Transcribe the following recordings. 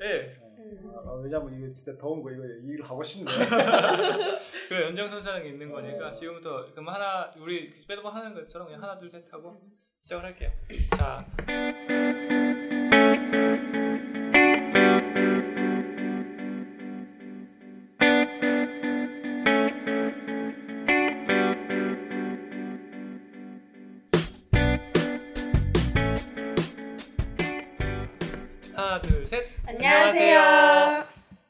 네. 아, 왜냐면 이거 진짜 더운 거 이거 얘기를 하고 싶네. 그 연장선상에 있는 거니까 지금부터 그럼 하나 우리 매번 하는 것처럼 그냥 하나 둘 셋 하고 시작을 할게요. 자. 하나 둘 셋. 안녕하세요.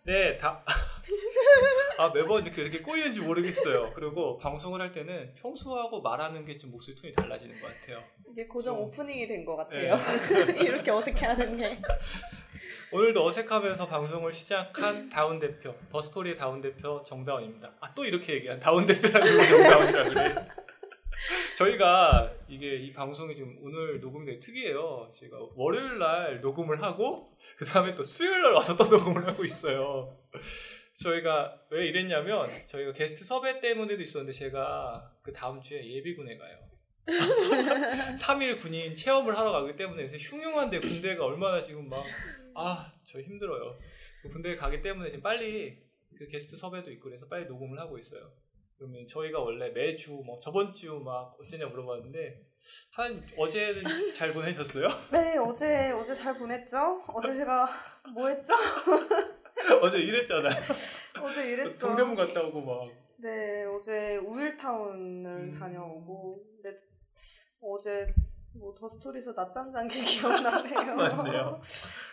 네, 다. 아 매번 이렇게 이렇게 꼬이는지 모르겠어요. 그리고 방송을 할 때는 평소하고 말하는 게 좀 목소리 톤이 달라지는 것 같아요. 이게 고정 좀- 오프닝이 된것 네. 같아요. 이렇게 어색해하는 게. 오늘도 어색하면서 방송을 시작한 다운 대표, 더스토리의 다운 대표 정다운입니다. 아 또 이렇게 얘기한 다운 대표라고 정다운이라 그래. 저희가 이게 이 방송이 지금 오늘 녹음이 되게 특이해요. 제가 월요일 날 녹음을 하고 그 다음에 또 수요일 날 와서 또 녹음을 하고 있어요. 저희가 왜 이랬냐면 저희가 게스트 섭외 때문에도 있었는데 제가 그 다음 주에 예비군에 가요. 3일 군인 체험을 하러 가기 때문에 흉흉한데 군대가 얼마나 지금 막 아, 저 힘들어요. 그 군대에 가기 때문에 지금 빨리 그 게스트 섭외도 있고 그래서 빨리 녹음을 하고 있어요. 그러면 저희가 원래 매주 뭐 저번 주 막 어쩌냐 물어봤는데 한 어제는 잘 보내셨어요? 네, 어제 어제 잘 보냈죠? 어제 제가 뭐 했죠? 어제 일했잖아요. 어제 이랬죠. 동대문 갔다 오고 막. 네, 어제 우일타운을 음. 다녀오고 근데 어제 뭐 더스토리에서 낮잠 잔 게 기억나네요. 맞네요.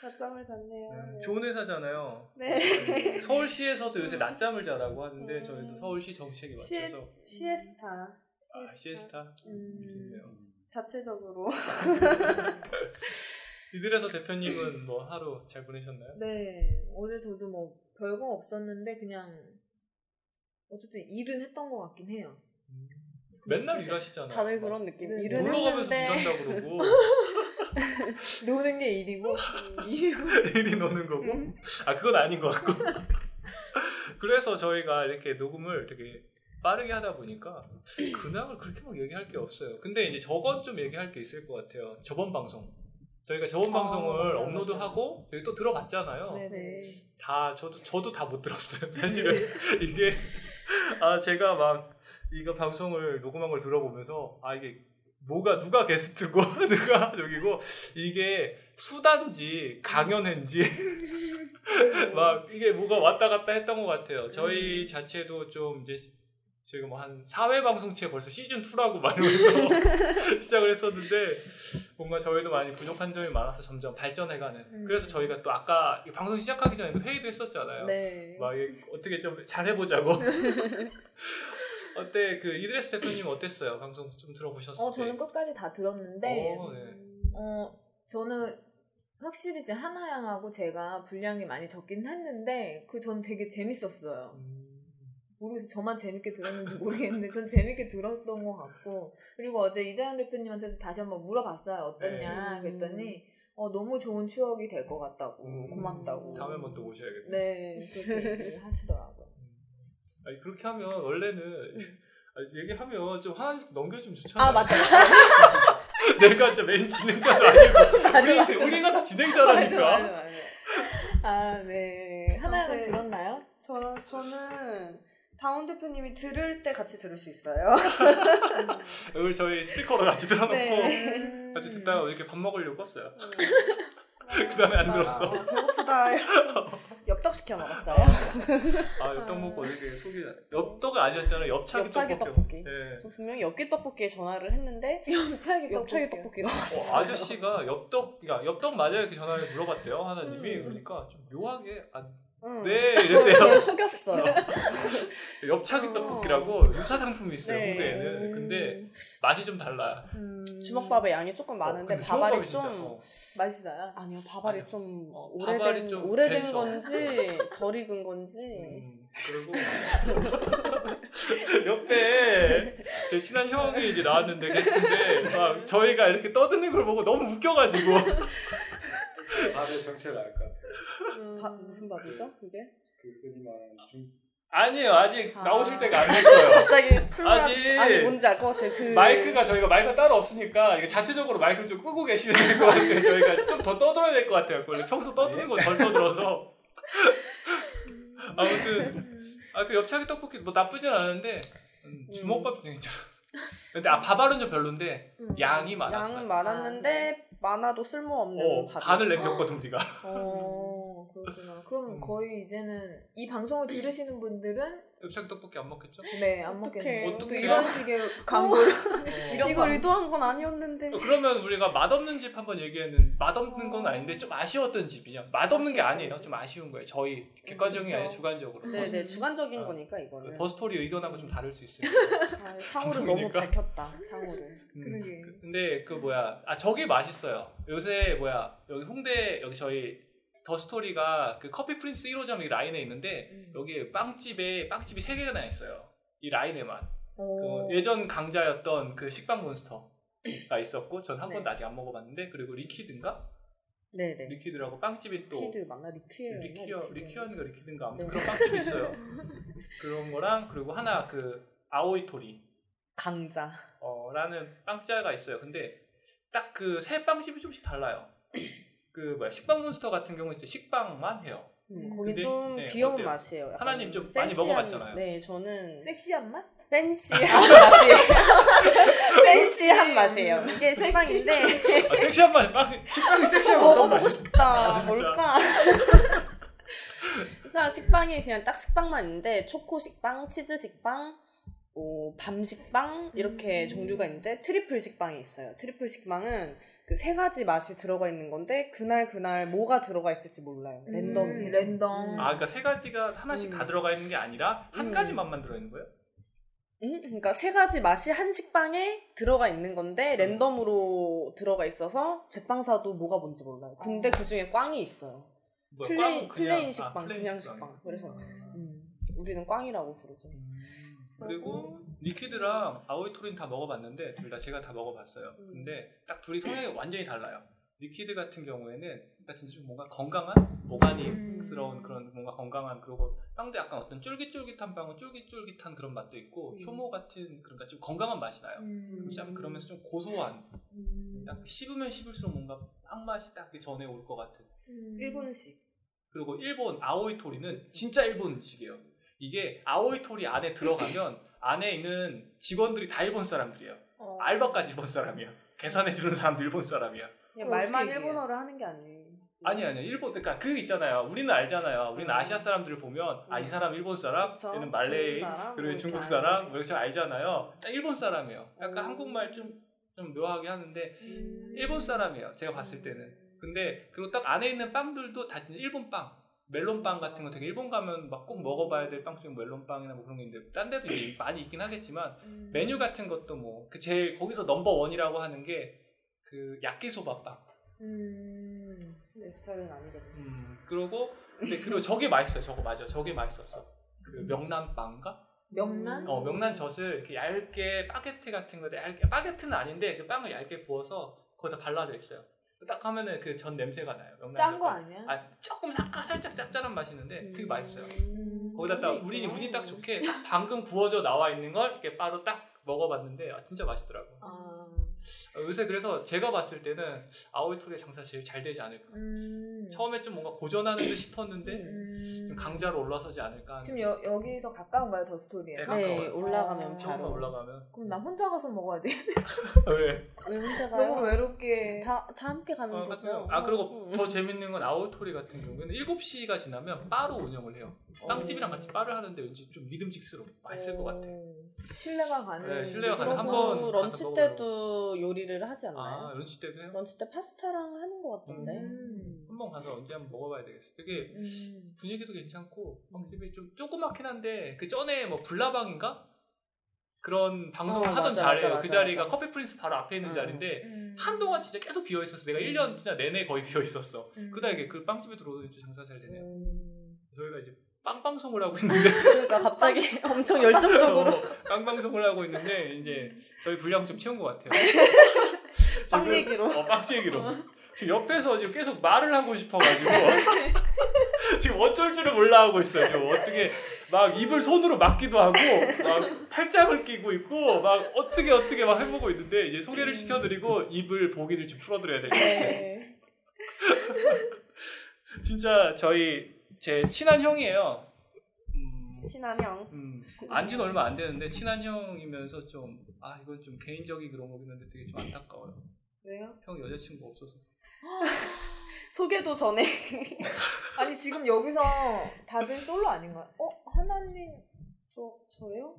낮잠을 잤네요. 네. 좋은 회사잖아요. 네. 서울시에서도 요새 낮잠을 자라고 하는데 음. 저희도 서울시 정책에 시에, 맞춰서 시에스타. 아, 시에스타 음, 좋네요. 자체적으로. 이들에서 대표님은 뭐 하루 잘 보내셨나요? 네, 어제 저도 뭐 별거 없었는데 그냥 어쨌든 일은 했던 것 같긴 해요. 맨날 일하시잖아요. 다들 그런 느낌. 네. 일은 놀러 가면서 했는데. 일한다 그러고. 노는 게 일이고 일이고. 일이 노는 거고. 아 그건 아닌 것 같고. 그래서 저희가 이렇게 녹음을 되게 빠르게 하다 보니까 근황을 그렇게 막 얘기할 게 없어요. 근데 이제 저건 좀 얘기할 게 있을 것 같아요. 저번 방송. 저희가 저번 아, 방송을 맞아요, 업로드하고 여기 또 들어봤잖아요. 네네. 다 저도 저도 다 못 들었어요 사실은. 이게 아 제가 막 이거 방송을 녹음한 걸 들어보면서 아 이게 뭐가 누가 게스트고 누가 저기고 이게 수단지 강연회인지 막 이게 뭐가 왔다 갔다 했던 것 같아요. 저희 자체도 좀 이제 지금 한 4회 방송치에 벌써 시즌 2라고 말하면서 시작을 했었는데 뭔가 저희도 많이 부족한 점이 많아서 점점 발전해가는. 음. 그래서 저희가 또 아까 이 방송 시작하기 전에도 회의도 했었잖아요. 네. 막 어떻게 좀 잘해보자고. 어때 그 이드레스 대표님 어땠어요? 방송 좀 들어보셨을 어 때? 저는 끝까지 다 들었는데 어, 네. 어 저는 확실히 이제 하나양하고 제가 분량이 많이 적긴 했는데 그전 되게 재밌었어요. 음, 모르겠어요. 저만 재밌게 들었는지 모르겠는데 전 재밌게 들었던 것 같고 그리고 어제 이자연 대표님한테도 다시 한번 물어봤어요. 어떠냐 네. 그랬더니 어, 너무 좋은 추억이 될 것 같다고 음, 고맙다고 다음에 한번 또 모셔야겠네. 네 그렇게 하시더라고요. 아니 그렇게 하면 원래는 음. 아니, 얘기하면 좀 하나 넘겨주면 좋잖아. 아 맞다. 내가 진짜 맨 진행자도 아니고 우리 우리가 다 진행자라니까. 아 네. 하나양은 네. 들었나요? 저, 저는 다운 대표님이 들을 때 같이 들을 수 있어요. 오늘 저희 스피커로 같이 들어놓고 네. 같이 듣다가 이렇게 밥 먹으려고 껐어요. 그 다음에 안 들었어. 아, 배고프다. 옆 엽떡 시켜 먹었어요. 아 엽떡 먹고 이렇게 속이 엽떡이 아니었잖아요. 엽차기, 엽차기 떡볶이. 떡볶이. 네. 저 분명히 엽기 떡볶이에 전화를 했는데 엽차기 엽차기 떡볶이가 왔어요. 어, 아저씨가 엽떡, 야 엽떡 맞아요? 이렇게 전화를 물어봤대요 하나님이 음. 그러니까 좀 묘하게 아, 응. 네 이랬대요. 속였어요. 엽차기 어. 떡볶이라고 유사 상품이 있어요 네. 홍대에는. 근데 맛이 좀 달라. 음. 주먹밥에 양이 조금 많은데 어, 밥알이 좀 어. 맛있어요. 아니요 밥알이 아니요. 좀 어, 오래된 밥알이 좀 오래된 됐어. 건지 덜 익은 건지 음, 그리고 옆에 제 친한 형이 이제 나왔는데 게스트인데 막 저희가 이렇게 떠드는 걸 보고 너무 웃겨가지고 밥의 정체를 알 것 같아요. 밥 무슨 밥이죠 그게? 그 흔히 말하는 중 아니에요 아직 아. 나오실 때가 안 됐어요. 갑자기 출발 아직 아니 뭔지 알 것 같아 그 마이크가 저희가 마이크 가 따로 없으니까 이게 자체적으로 마이크를 좀 끄고 계시는 것 같아요. 저희가 좀 더 떠들어야 될 것 같아요. 원래 평소 떠드는 거덜 떠들어서. 아무튼 아그 엽차기 떡볶이 뭐 나쁘진 않은데 음, 주먹밥 진짜. 근데 아 밥알은 좀 별론데 음, 양이 많았어요. 양은 많았는데 많아도 쓸모없는 어, 밥이 간을 남겼거든 우리가. 어 그렇구나. 그럼 음. 거의 이제는 이 방송을 들으시는 분들은 엽차기 떡볶이 안 먹겠죠? 네 안. 또 어떡해. 이런 식의 광고를 어. 이걸 의도한 건 아니었는데 그러면 우리가 맛없는 집 한번 얘기했는데 맛없는 건 아닌데 좀 아쉬웠던 집이냐? 맛없는 게 아니에요. 집. 좀 아쉬운 거예요. 저희 객관적인 게 그쵸. 아니라 주관적으로. 네 네 주관적인 어. 거니까 이거는 버스토리 의견하고 좀 다를 수 있습니다. 아, 상호를 너무 방송이니까. 밝혔다 상호를 음, 그러게. 그- 근데 그 뭐야 아 저게 맛있어요 요새 뭐야 여기 홍대 여기 저희 더 스토리가 그 커피 프린스 1호점 이 라인에 있는데 음. 여기 빵집에 빵집이 세 개나 있어요 이 라인에만 어. 그 예전 강자였던 그 식빵 몬스터가 있었고 전한 네. 번도 아직 안 먹어봤는데 그리고 리퀴드인가 네네 리퀴드라고 빵집이 또 리퀴드 맞나 리퀴어 리퀴어 리퀴어인가 리퀴드인가 아무튼 네. 그런 빵집이 있어요 그런 거랑 그리고 하나 그 아오이토리 강자 어, 라는 빵자가 있어요. 근데 딱 그 세 빵집이 좀씩 달라요. 그 뭐야 식빵 몬스터 같은 경우는 진짜 식빵만 해요. 음, 음, 거기 근데, 좀 네, 귀여운 어때요? 맛이에요 약간 하나님 좀 많이 팬시한- 먹어봤잖아요. 네 저는 섹시한 맛? 팬시한 맛이에요 팬시한 맛이에요 이게 식빵인데 아, 섹시한 맛, 빵, 식빵이 섹시한 맛 먹어보고? 싶다 아. 뭘까 그러니까 식빵이 그냥 딱 식빵만 있는데 초코 식빵 치즈 식빵 뭐, 밤 식빵 이렇게 음. 종류가 있는데 트리플 식빵이 있어요. 트리플 식빵은 그 세 가지 맛이 들어가 있는 건데 그날 그날 뭐가 들어가 있을지 몰라요. 랜덤. 음, 랜덤. 아, 그러니까 세 가지가 하나씩 음. 다 들어가 있는 게 아니라 한 음. 가지 맛만 들어 있는 거예요? 음? 그러니까 세 가지 맛이 한 식빵에 들어가 있는 건데 랜덤으로 들어가 있어서 제빵사도 뭐가 뭔지 몰라요. 근데 그 중에 꽝이 있어요. 뭐야, plain, 꽝 그냥- plain 아, 식빵, plain 그냥 식빵. 식빵. 그래서 음, 우리는 꽝이라고 부르죠. 음, 그리고 리퀴드랑 아오이토리는 다 먹어봤는데 둘 다 제가 다 먹어봤어요. 음. 근데 딱 둘이 성향이 완전히 달라요. 리퀴드 같은 경우에는 진짜 좀 뭔가 건강한 organic스러운 음. 그런 뭔가 건강한 그리고 빵도 약간 어떤 쫄깃쫄깃한 빵은 쫄깃쫄깃한 그런 맛도 있고 음. 효모 같은 그러니까 좀 건강한 맛이 나요. 음. 좀 그러면서 좀 고소한 음. 딱 씹으면 씹을수록 뭔가 빵 맛이 딱 전에 올 것 같은. 음. 일본식. 그리고 일본 아오이토리는 진짜 일본식이에요. 이게 아오이토리 안에 들어가면 안에 있는 직원들이 다 일본 사람들이에요. 어. 알바까지 일본 사람이야. 계산해 주는 사람도 일본 사람이야. 그냥 그거 말만? 일본어를 하는 게 아니에요. 아니 아니 일본 그러니까 그 있잖아요. 우리는 알잖아요. 우리는 음. 아시아 사람들을 보면 아이 음. 사람 일본 사람, 그쵸. 얘는 말레이, 중국 사람, 그리고 뭐 중국 이렇게 사람. 뭐 이렇게 알잖아요. 딱 일본 사람이에요. 약간 음. 한국말 좀 좀 묘하게 하는데 음. 일본 사람이에요. 제가 봤을 때는. 근데 그리고 딱 안에 있는 빵들도 다 진짜 일본 빵. 멜론빵 같은 거 되게 일본 가면 막 꼭 먹어봐야 될 빵 중에 멜론빵이나 뭐 그런 게 있는데 딴 데도 많이 있긴 하겠지만 음. 메뉴 같은 것도 뭐 그 제일 거기서 넘버 원이라고 하는 게 그 야끼소바빵. 음. 내 스타일은 아니거든. 음 그러고 근데 그리고 저게 맛있어요. 저거 맞아. 저게 맛있었어. 그 명란빵가? 명란? 어 명란 젖을 이렇게 얇게 바게트 같은 거에 얇게 바게트는 아닌데 그 빵을 얇게 구워서 거기다 발라져 있어요. 딱 하면은 그 전 냄새가 나요. 짠 거. 아니야? 아 조금 살짝 살짝 짭짤한 맛이는데 되게 맛있어요. 음. 거기다 딱 우리. 운이 딱 좋게 딱 방금 구워져 나와 있는 걸 이렇게 바로 딱 먹어봤는데 아, 진짜 맛있더라고. 아, 어, 요새 그래서 제가 봤을 때는 아오이토리의 장사 제일 잘 되지 않을까. 음. 처음에 좀 뭔가 고전하는 듯 싶었는데 음. 좀 강자로 올라서지 않을까. 하는. 지금 여, 여기서 가까운가요, 더 스토리에? 네, 네. 올라가면 아, 바로. 올라가면 그럼 나 혼자 가서 먹어야 돼. 왜? 왜 혼자 가요? 너무 외롭게. 다, 다 함께 가면 어, 되죠. 아 그리고 음. 더 재밌는 건 아오이토리 같은 경우에는 7시가 지나면 바로 운영을 해요. 빵집이랑 같이 바를 하는데 왠지 좀 믿음직스러워. 맛있을 것 같아. 오, 신뢰가 가는. 네, 신뢰가 가는 그리고 한번 가서 런치 먹으려고. 때도 요리를 하지 않나요? 아 런치 때도 해요? 런치 때 파스타랑 하는 것 같던데. 음. 한번 가서 언제 한번 먹어봐야 되겠어. 되게 음. 분위기도 괜찮고 빵집이 좀 조그맣긴 한데 그 전에 뭐 불나방인가 그런 방송을 어, 하던 맞아, 자리예요. 맞아, 그 맞아, 자리가 맞아. 커피 프린스 바로 앞에 있는 음. 자리인데 음. 한동안 진짜 계속 비어 있었어. 내가 1년 진짜 내내 거의 비어 있었어. 음. 이게 그 빵집에 들어오더니 좀 장사 잘 되네요. 음. 저희가 이제 빵 방송을 하고 있는데 그러니까 갑자기 엄청 열정적으로 빵 방송을 하고 있는데 이제 저희 분량 좀 채운 것 같아요. 빵 지금- 얘기로. 어, 빵 얘기로. 지금 옆에서 지금 계속 말을 하고 싶어가지고 지금 어쩔 줄을 몰라 하고 있어요. 지금 어떻게 막 입을 손으로 막기도 하고 막 팔짱을 끼고 있고 막 어떻게 어떻게 막 해보고 있는데 이제 소개를 시켜드리고 입을 보기를 좀 풀어드려야 될 것 같아요. 네. 진짜 저희 제 친한 형이에요. 음, 친한 형. 음, 안지는 얼마 안 되는데 친한 형이면서 좀 아 이건 좀 개인적인 그런 거긴 한데 되게 좀 안타까워요. 왜요? 형 여자친구 없어서. 소개도 전에. 아니 지금 여기서 다들 솔로 아닌가요? 어 하나님 저, 저요?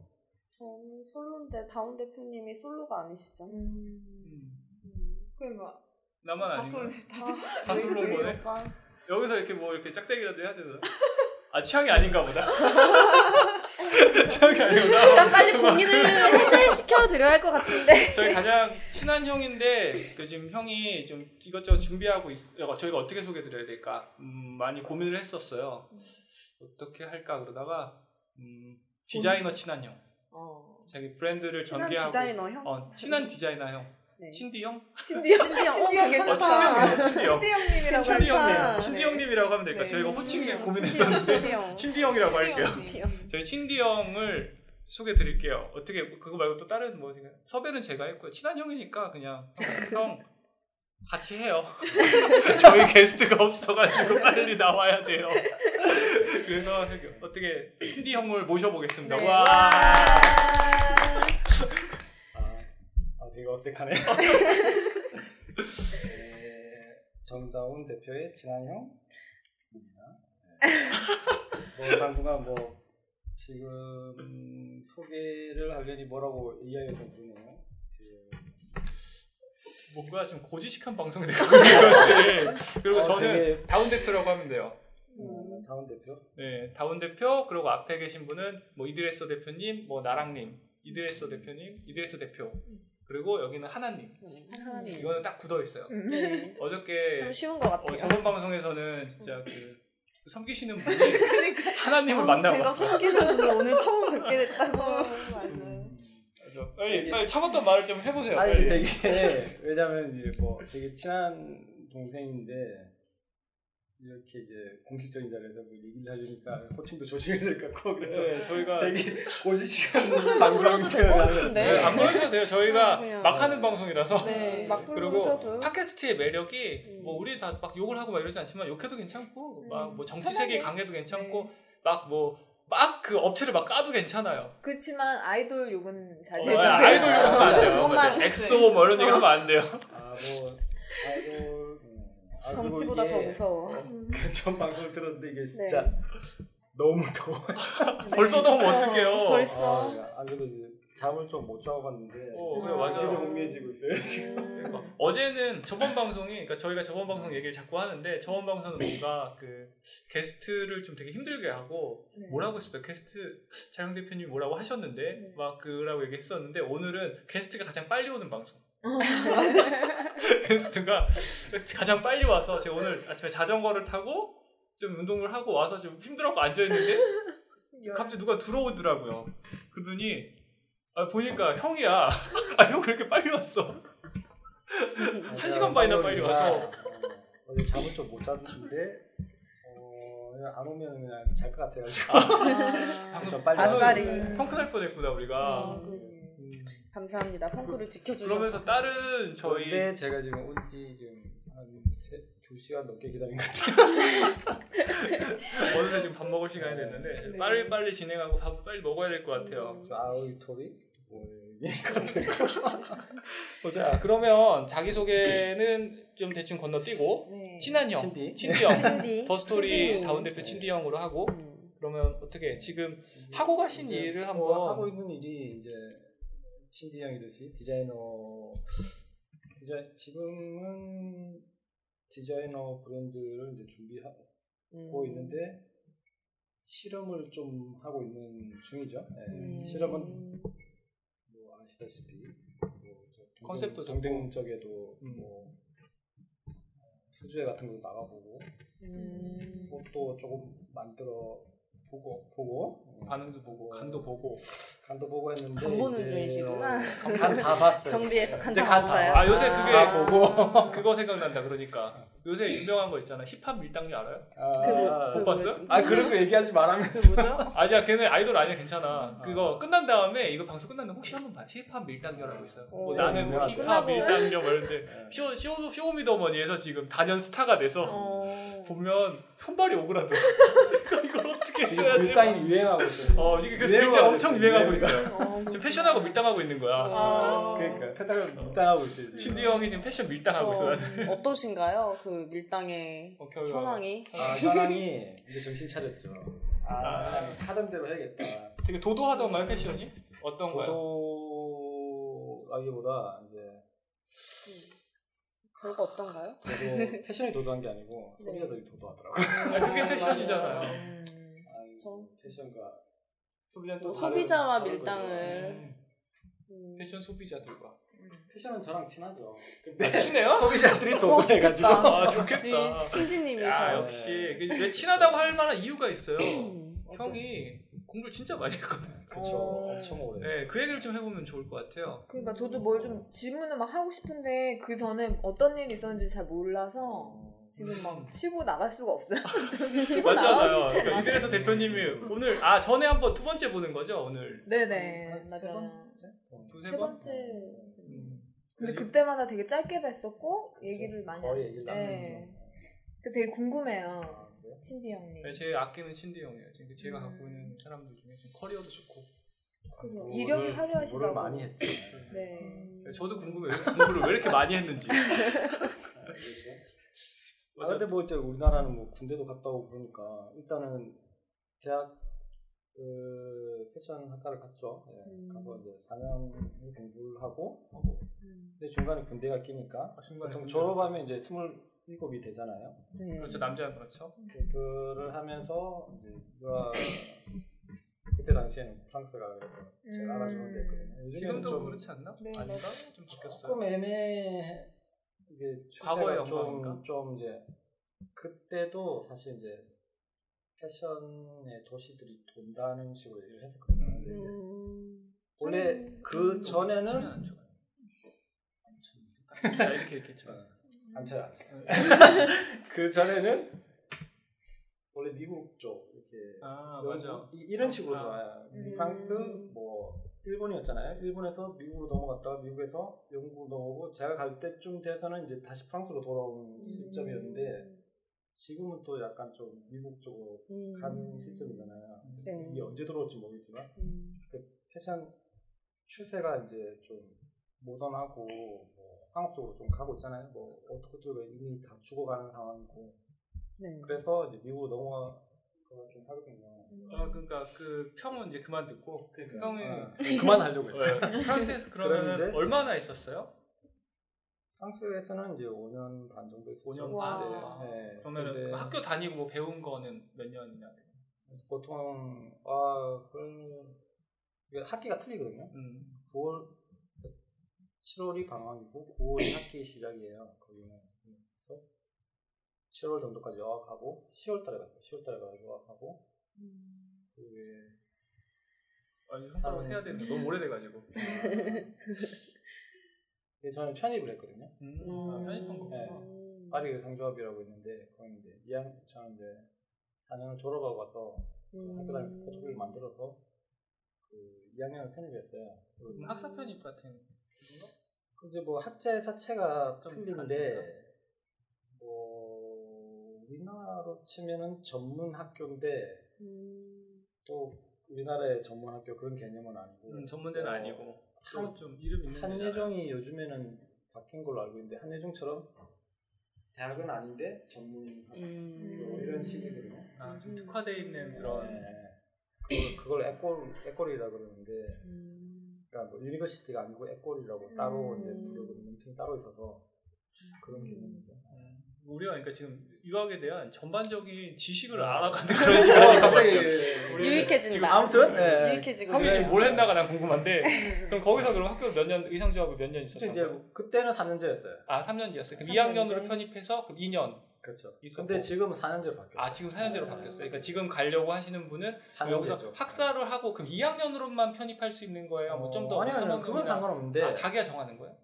저는 솔로인데 다운 대표님이 솔로가 아니시죠? 음. 음, 그러니까 나만 다 아닌가? 솔로 다다 솔로인 거네. 여기서 이렇게 뭐 이렇게 짝대기라도 해야 되나? 아 취향이 아닌가 보다. 취향이 아니구나. 일단 빨리 고민을 해제시켜 드려야 할 것 같은데. 저희 가장 친한 형인데 그 지금 형이 좀 이것저것 준비하고 있, 어, 저희가 어떻게 소개드려야 될까 음, 많이 고민을 했었어요. 어떻게 할까 그러다가 음, 디자이너 친한 형, 어. 자기 브랜드를 친한 전개하고 디자이너 형? 어, 친한 디자이너 형, 네. 신디 형, 신디 형 신디 형. 신디 형 어, 어, 괜찮다. 신디 형, 신디 형님이라고 신디 괜찮다. 형님, 신디 네. 형님이라고 하면 될까? 네. 저희가 호칭에 신디 고민했었는데 형. 신디 형이라고 할게요. 신디 형. 저희 신디 형을 소개 드릴게요. 어떻게 그거 말고 또 다른 뭐 섭외는 제가 했고요. 친한 형이니까 그냥 형, 형 같이 해요. 저희 게스트가 없어가지고 빨리 나와야 돼요. 그래서 어떻게 신디 형을 모셔보겠습니다. 네. 와. 아, 아 되게 어색하네. 네, 정다운 대표의 친한 형입니다. 네. 뭐 당분간 뭐 지금 소개를 하려니 뭐라고 이야기가 좀. 지금 뭔가 좀 고지식한 방송이 되고 있는 것 같아. 그리고 어, 저는 되게- 다운 대표라고 하면 돼요. 음, 다운 대표. 네, 다운 대표 그리고 앞에 계신 분은 뭐 이드레서 대표님, 뭐 나랑님, 이드레서 대표님, 이드레서 대표 그리고 여기는 하나님. 하나님. 이거는 딱 굳어 있어요. 네. 어저께 좀 쉬운 것 같아요. 어, 저번 방송에서는 진짜 그 섬기시는 분이 하나님을 어, 만나고 제가 왔어요. 섬기는 분을 오늘 처음 뵙게 됐다고. 맞아요. 그래서 빨리 빨리 참았던 말을 좀 해보세요. 아니 빨리. 되게 왜냐면 이제 뭐 되게 친한 동생인데 이렇게 이제 공식적인 자리에서 뭐 얘기를 하려니까 호칭도 조심해야 될 것 같고 그래서 네, 저희가 되게 고지식한 불러도 방송이 될것 같은데. 네, 안 보여도 돼요. 저희가 그냥. 막 하는 방송이라서. 네, 막 그리고. 팟캐스트의 매력이 음. 뭐 우리 다 막 욕을 하고 막 이러지 않지만 욕해도 괜찮고 음. 막 뭐 정치. 세계 강해도 괜찮고 막 뭐 막 그 업체를 막 까도 괜찮아요. 그렇지만 아이돌 욕은 어, 자제해 주세요. 아이돌 욕 하면 안 돼요. 엑소 뭐 이런 얘기 하면 안 돼요. 아뭐 아이돌 음, 아, 그리고 정치보다 이게 더 무서워. 전 방송을 들었는데 이게 네. 진짜 너무 더워. 벌써 너무 어떡해요. 벌써. 아, 아 그래도 이제 잠을 좀 못 자고 갔는데 어, 그래, 맞아. 집이 혼미해지고 있어요 지금. 그러니까 어제는 저번 방송이 그러니까 저희가 저번 방송 얘기를 자꾸 하는데 저번 방송은 뭔가 그 게스트를 좀 되게 힘들게 하고 네. 뭐라고 했어요 게스트 자영 대표님 뭐라고 하셨는데 네. 막 그라고 얘기했었는데 오늘은 게스트가 가장 빨리 오는 방송 게스트가 가장 빨리 와서 제가 오늘 아침에 자전거를 타고 좀 운동을 하고 와서 좀 힘들었고 앉아 있는데 갑자기 누가 들어오더라고요 그러더니 아, 보니까 형이야 아 형 그렇게 빨리 왔어 한 시간 반이나 빨리 와서. 어, 어제 잠을 좀 못 잤는데 어, 그냥 안 오면 그냥 잘 것 같아가지고 방금 좀 빨리 아싸리. 왔어요. 펑크 날 뻔했구나 우리가 음. 음. 감사합니다. 펑크를 지켜주셔서. 그러면서 다른 저희 근데 제가 지금 온지 지금 한 2시간 넘게 기다린 것 같아요. 어느새 지금 밥 먹을 시간이 됐는데 네. 빨리 빨리 진행하고 밥 빨리 먹어야 될 것 같아요. 아오이토리 뭐 얘기할 것 같아요. 보자. 그러면 자기 소개는 좀 대충 건너뛰고 네. 친한 형, 친디. 친디 형, 신디. 더 스토리. 다운 대표 친디 형으로 하고 음. 그러면 어떻게 지금 하고 가신 일을 뭐 한번 하고 있는 일이 이제 신디 형이듯이 디자이너 디자 지금은 디자이너 브랜드를 이제 준비하고 음. 있는데 실험을 좀 하고 있는 중이죠. 예, 음. 실험은 뭐 아시다시피 뭐저 컨셉도 동등 쪽에도 음. 뭐 수주회 같은 것도 나가보고 음. 옷도 조금 만들어 보고 보고 어, 반응도 보고 간도 보고 간도 보고 했는데 간 보는 중이시구나. 간 다 봤어요. 정비해서 간다 간 봤어요. 아 요새 그게 다 보고 그거 생각난다 그러니까 요새 유명한 거 있잖아 힙합 밀당류 알아요? 아, 그 뭐- 못 봤어요? 아 그런 거 얘기하지 말라면 그 뭐죠? 아니야 걔네 아이돌 아니야 괜찮아 그거 끝난 다음에 이거 방송 끝난 다음에 혹시 한번 봐 힙합 밀당녀라고 있어요 뭐 어, 나는 뭐. 힙합. 밀당녀 뭐 이런데 쇼, 쇼, 쇼미더머니에서 지금 단연 스타가 돼서 어. 보면 손발이 오그라들어 어떻게 지금 써야지 밀당이 유행하고 있어요. 어 지금 그래서 밀당 엄청 유행하고. 있어요 어, 지금 패션하고 밀당하고 있는 거야 아. 그러니까 패타가 밀당하고 있어요. 신디 형이 지금 패션 밀당하고 있어 저 어떠신가요? 그 밀당의 어, 현황이? 아 현황이 이제 정신 차렸죠. 아, 아. 그냥 하던 대로 해야겠다. 되게 도도하던가요 패션이? 어떤가요? 도도라기보다 이제 별거 없던가요? 도도 패션이 도도한 게 아니고 네. 소비자들이 도도하더라고요. 아, 그게 패션이잖아요. 음. 아, 저- 패션과 소비자 뭐또 소비자와 다른 밀당을 음, 음. 패션 소비자들과 패션은 저랑 친하죠. 아, 친해요? 소비자들이 어, 도도해가지고 좋겠다. 아, 역시 좋겠다. 신디님이셔. 야 역시 그왜 친하다고 할 만한 이유가 있어요. 음. 형이 공부를 진짜 많이 했거든. 그쵸 어. 엄청 오래. 네, 그 얘기를 좀 해보면 좋을 것 같아요. 그러니까 저도 뭘 좀 질문을 막 하고 싶은데 그 전에 어떤 일이 있었는지 잘 몰라서 지금 막 치고 나갈 수가 없어요. 치고 맞잖아요. 그러니까 이래서 대표님이 오늘 아 전에 한번 두 번째 보는 거죠 오늘 네네 한 맞아요. 번째? 두세 세 번. 번째. 음. 근데 그때마다 되게 짧게 뵀었고 얘기를 많이 거의 안- 얘기를 네. 나누죠. 그 되게 궁금해요. 아? 친디 형님. 네, 제 아끼는 신디 형이에요. 지금 제가 음. 갖고 있는 사람들 중에 좀 커리어도 좋고. 이력이 화려하시다고. 공부를 많이 했죠. 네. 저도 궁금해요. 공부를 왜 이렇게 많이 했는지. 아 근데 뭐 이제 우리나라는 뭐 군대도 갔다 오고 그러니까 일단은 대학 그 패션 학과를 갔죠. 예, 음. 가서 이제 4년 공부를 하고 음. 근데 중간에 군대가 끼니까 아, 중간에 보통 군대. 졸업하면 이제 27이 되잖아요. 네. 그렇죠 남자는 그렇죠. 그거를 하면서 이제 유학 그때 당시에는 프랑스가 그래도 제일 음. 알아주는 데였거든요. 요즘에는 지금도 좀 그렇지 않나? 네, 아닌가? 맞아요. 좀 바뀌었어요. 조금 애매 이게 과거의 영광인가? 좀, 좀 이제 그때도 사실 이제 패션의 도시들이 돈다는 식으로 얘기를 했었거든요. 근데 이제 음. 원래 음. 그 전에는 이렇게 이렇게 쳐. 안 쳐요, 안 쳐요. 그 전에는 원래 미국 쪽 이렇게 아 맞아. 이, 런 식으로 아. 좋아요. 음. 프랑스 뭐 일본이었잖아요. 일본에서 미국으로 넘어갔다가 미국에서 영국으로 넘어오고 제가 갈 때쯤 돼서는 이제 다시 프랑스로 돌아온 시점이었는데 지금은 또 약간 좀 미국 쪽으로 음. 간 시점이잖아요. 네. 이게 언제 들어올지 모르겠지만 음. 그 패션 추세가 이제 좀 모던하고 뭐 상업적으로 좀 가고 있잖아요. 뭐 어떻게든 이미 다 죽어가는 상황이고 네. 그래서 이제 미국으로 넘어가 고좀 하거든요. 아 그러니까 그 평은 이제 그만 듣고 형이 아, 그만하려고 했어요. 네, 프랑스에서 그러면? 얼마나 있었어요? 프랑스에서는 이제 5년 반 정도 있었죠. 5년 와. 반. 네. 그러면 근데 은 학교 다니고 뭐 배운 거는 몇 년이나 돼요? 보통 아, 그 이게 학기가 틀리거든요. 음. 9월 7월이 방학이고 9월이 학기 시작이에요. 거기는 7월 정도까지 어학하고 10월 달에 갔어요. 10월 달에 가서 어학하고 그게 아니 손가락 아, 세야 되는데 너무 오래돼가지고. 이게 저는 편입을 했거든요. 음. 음. 아, 편입한 거. 네. 파리 의상조합이라고 있는데 거기 이제 2학 저는 이제 4년을 졸업하고 가서 음. 학교 다니면서 포트폴리오 만들어서 그 2학년을 편입했어요. 음, 학사 편입 같은 건가? 근데 뭐 학제 자체가 좀 틀린데 뭐 우리나라로 치면은 전문 학교인데 음. 또 우리나라의 전문 학교 그런 개념은 아니고 음, 전문대는 어, 아니고 한- 또좀 이름 있는. 한예종이 요즘에는 바뀐 걸로 알고 있는데 한예종처럼 대학은 아닌데 전문 학교 음. 뭐 이런 식이거든요. 아, 좀 특화돼 있는 그런 네. 그걸, 그걸 에꼴 에꼴이라 그러는데 음. 그러니까 뭐 university가 아니고 école이라고 따로 음. 이제 부르고 명칭 따로 있어서 그런 개념이죠. 음, 우리가 그러니까 지금 유학에 대한 전반적인 지식을 어. 알아가는 그런 시간이 갑자기 유익해진다. 지금 아무튼 네. 유익해지고 형이 그래요. 지금 뭘 했나가 난 궁금한데 그럼 거기서 그럼 학교 몇 년 의상조합을 몇 년 있었던 이제 거예요? 그때는 4년제였어요. 아 3년제였어요. 그럼 3년제. 2학년으로 편입해서 그럼 2년. 그렇죠. 있었고. 근데 지금은 4년제로 바뀌었어요. 아 지금 4년제로 네. 바뀌었어요. 그러니까 지금 가려고 하시는 분은 4년제죠. 여기서 학사를 하고 그럼 2학년으로만 편입할 수 있는 거예요? 뭐 좀 더 아니 아니 그건 상관없는데 아, 자기가 정하는 거예요?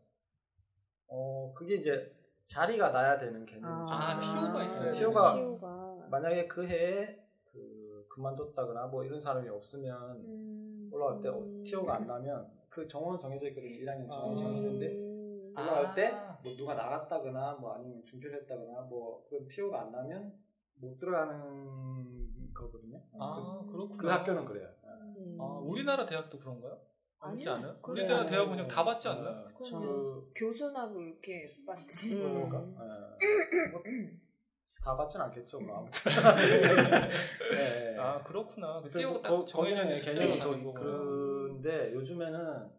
어 그게 이제 자리가 나야 되는 개념이죠. 아, 티오가 있어요. 티오가 티오가. 만약에 그 해에 그 그만뒀다거나 뭐 이런 사람이 없으면 음. 올라갈 때 어, 티오가 안 나면 그 정원은 정해져 있거든요. 1학년 정원이 아. 정해졌는데 음. 올라갈 아. 때뭐 누가 나갔다거나 뭐 아니면 중퇴를 했다거나 뭐 그런 티오가 안 나면 못 들어가는 거거든요. 아 그, 그렇구나. 그 학교는 그래요. 음. 아, 우리나라 대학도 그런가요? 않아요? 그래요. 우리나라 대학 그냥 다 받지 않나? 어, 그렇죠. 그 교수나고 이렇게 맞지. 음. 그런가? 예. 뭐 다 받진 않겠죠, 뭐 아무튼. 예, 예. 아 그렇구나. 그 띄우고 거- 딱 정해져 있는 숫자가 개념이 또 거구나. 그런데 요즘에는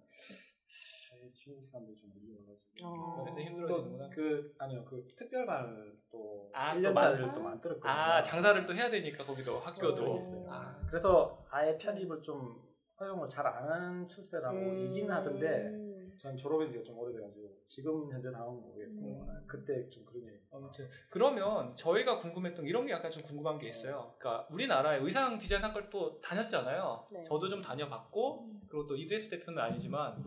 중국 사람들이 좀 밀려가지고 어. 그래서 힘들어지는구나. 또그 아니요 그 특별 반을 또 아, 또 1년짜리를 만- 또 만들었거든요. 아 장사를 또 해야 되니까 거기도 학교도. 어. 아, 그래서 아예 편입을 좀 허용을 잘 안 하는 출세라고 음. 얘기는 하던데 저는 졸업한 지가 좀 오래돼가지고 지금 현재 상황은 모르겠고 음. 아, 그때 좀 그런 얘기. 아무튼 그러면 저희가 궁금했던 이런 게 약간 좀 궁금한 게 있어요. 그러니까 우리나라에 의상 디자인 학과를 또 다녔잖아요. 네. 저도 좀 다녀봤고 그리고 또 이드에스 대표는 아니지만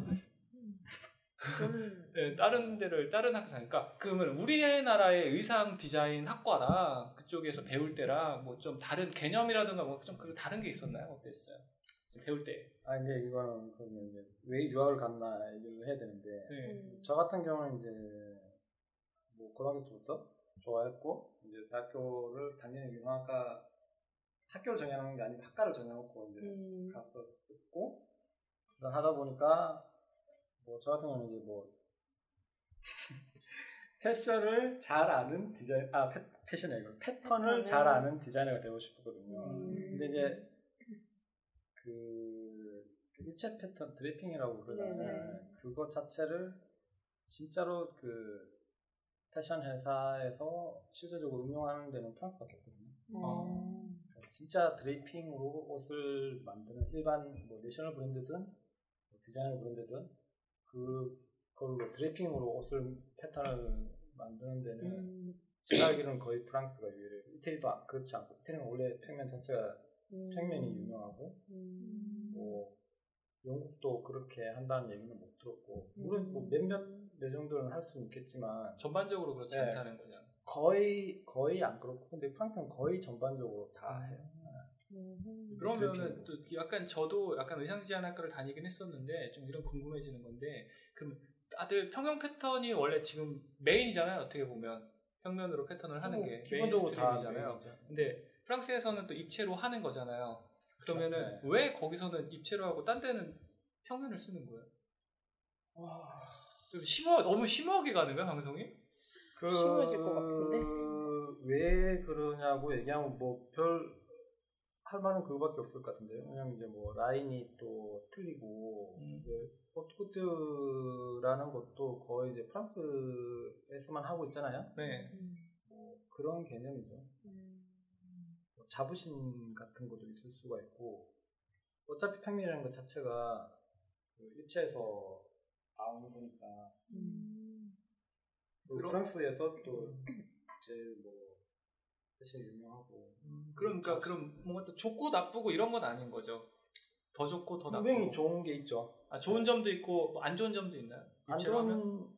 네, 다른 데를 다른 학교 다니까 그러면 우리나라의 의상 디자인 학과랑 그쪽에서 배울 때랑 뭐 좀 다른 개념이라든가 뭐좀그 다른 게 있었나요? 어땠어요? 좀 배울 때. 아 이제 이거는 그러면 이제 왜 유학을 갔나 얘기를 해야 되는데 네. 음. 저 같은 경우는 이제 뭐 고등학교 때부터 좋아했고 이제 대학교를 당연히 융화학과 학교를 정해놓은 게 아니고 학과를 정해놓고 이제 음. 갔었고 그런 하다 보니까 뭐 저 같은 경우는 이제 뭐 패션을 잘 아는 디자인 아 패, 패션이 아니고 패턴을 잘 아는 디자이너가 되고 싶었거든요. 음. 근데 이제 그 일체 패턴 드래핑이라고 그러잖아요. 네네. 그거 자체를 진짜로 그 패션 회사에서 실제적으로 응용하는 데는 프랑스밖에 없거든요. 어. 그러니까 진짜 드레이핑으로 옷을 만드는 일반 뭐 내셔널 브랜드든 뭐 디자이너 브랜드든 그걸로 드레이핑으로 옷을 패턴을 만드는 데는 음. 제가 알기로는 거의 프랑스가 유일해요. 이태리도 아- 그렇지 않고 이태리는 원래 평면 자체가 음. 평면이 유명하고 음. 뭐 영국도 그렇게 한다는 얘기는 못 들었고 음. 물론 뭐 몇몇 내 정도는 할 수는 있겠지만 전반적으로 그렇지 네. 않다는 거죠. 거의 거의 안 그렇고 근데 프랑스는 거의 전반적으로 다 해요. 음. 그러면은 또 약간 저도 약간 의상 디자인 학과를 다니긴 했었는데 좀 이런 궁금해지는 건데 그럼 다들 평형 패턴이 원래 지금 메인이잖아요. 어떻게 보면 평면으로 패턴을 하는 게 뭐 기본적으로 다 mainstream이잖아요. 근데 프랑스에서는 또 입체로 하는 거잖아요. 그러면은 그렇죠. 왜 거기서는 입체로 하고 딴 데는 평면을 쓰는 거예요? 좀 심하 너무 심하게 가는 거야 방송이? 그 쉬워질 것 같은데? 왜 그러냐고 얘기하면 뭐 별 할 말은 그거밖에 없을 것 같은데요. 왜냐면 이제 뭐 라인이 또 틀리고 음. 이제 오트쿠튀르라는 것도 거의 이제 프랑스에서만 하고 있잖아요. 네. 뭐 그런 개념이죠. 뭐 자부심 같은 것도 있을 수가 있고 어차피 평면이라는 것 자체가 그 입체에서 나오는 거니까 음. 프랑스에서 또 제일 뭐 사실 유명하고 그럼 그러니까 그럼 뭔가 또 좋고 나쁘고 이런 건 아닌 거죠. 더 좋고 더 나쁘고. 분명히 좋은 게 있죠. 아, 좋은 점도 있고 뭐안 좋은 점도 있나요? 안? 좋은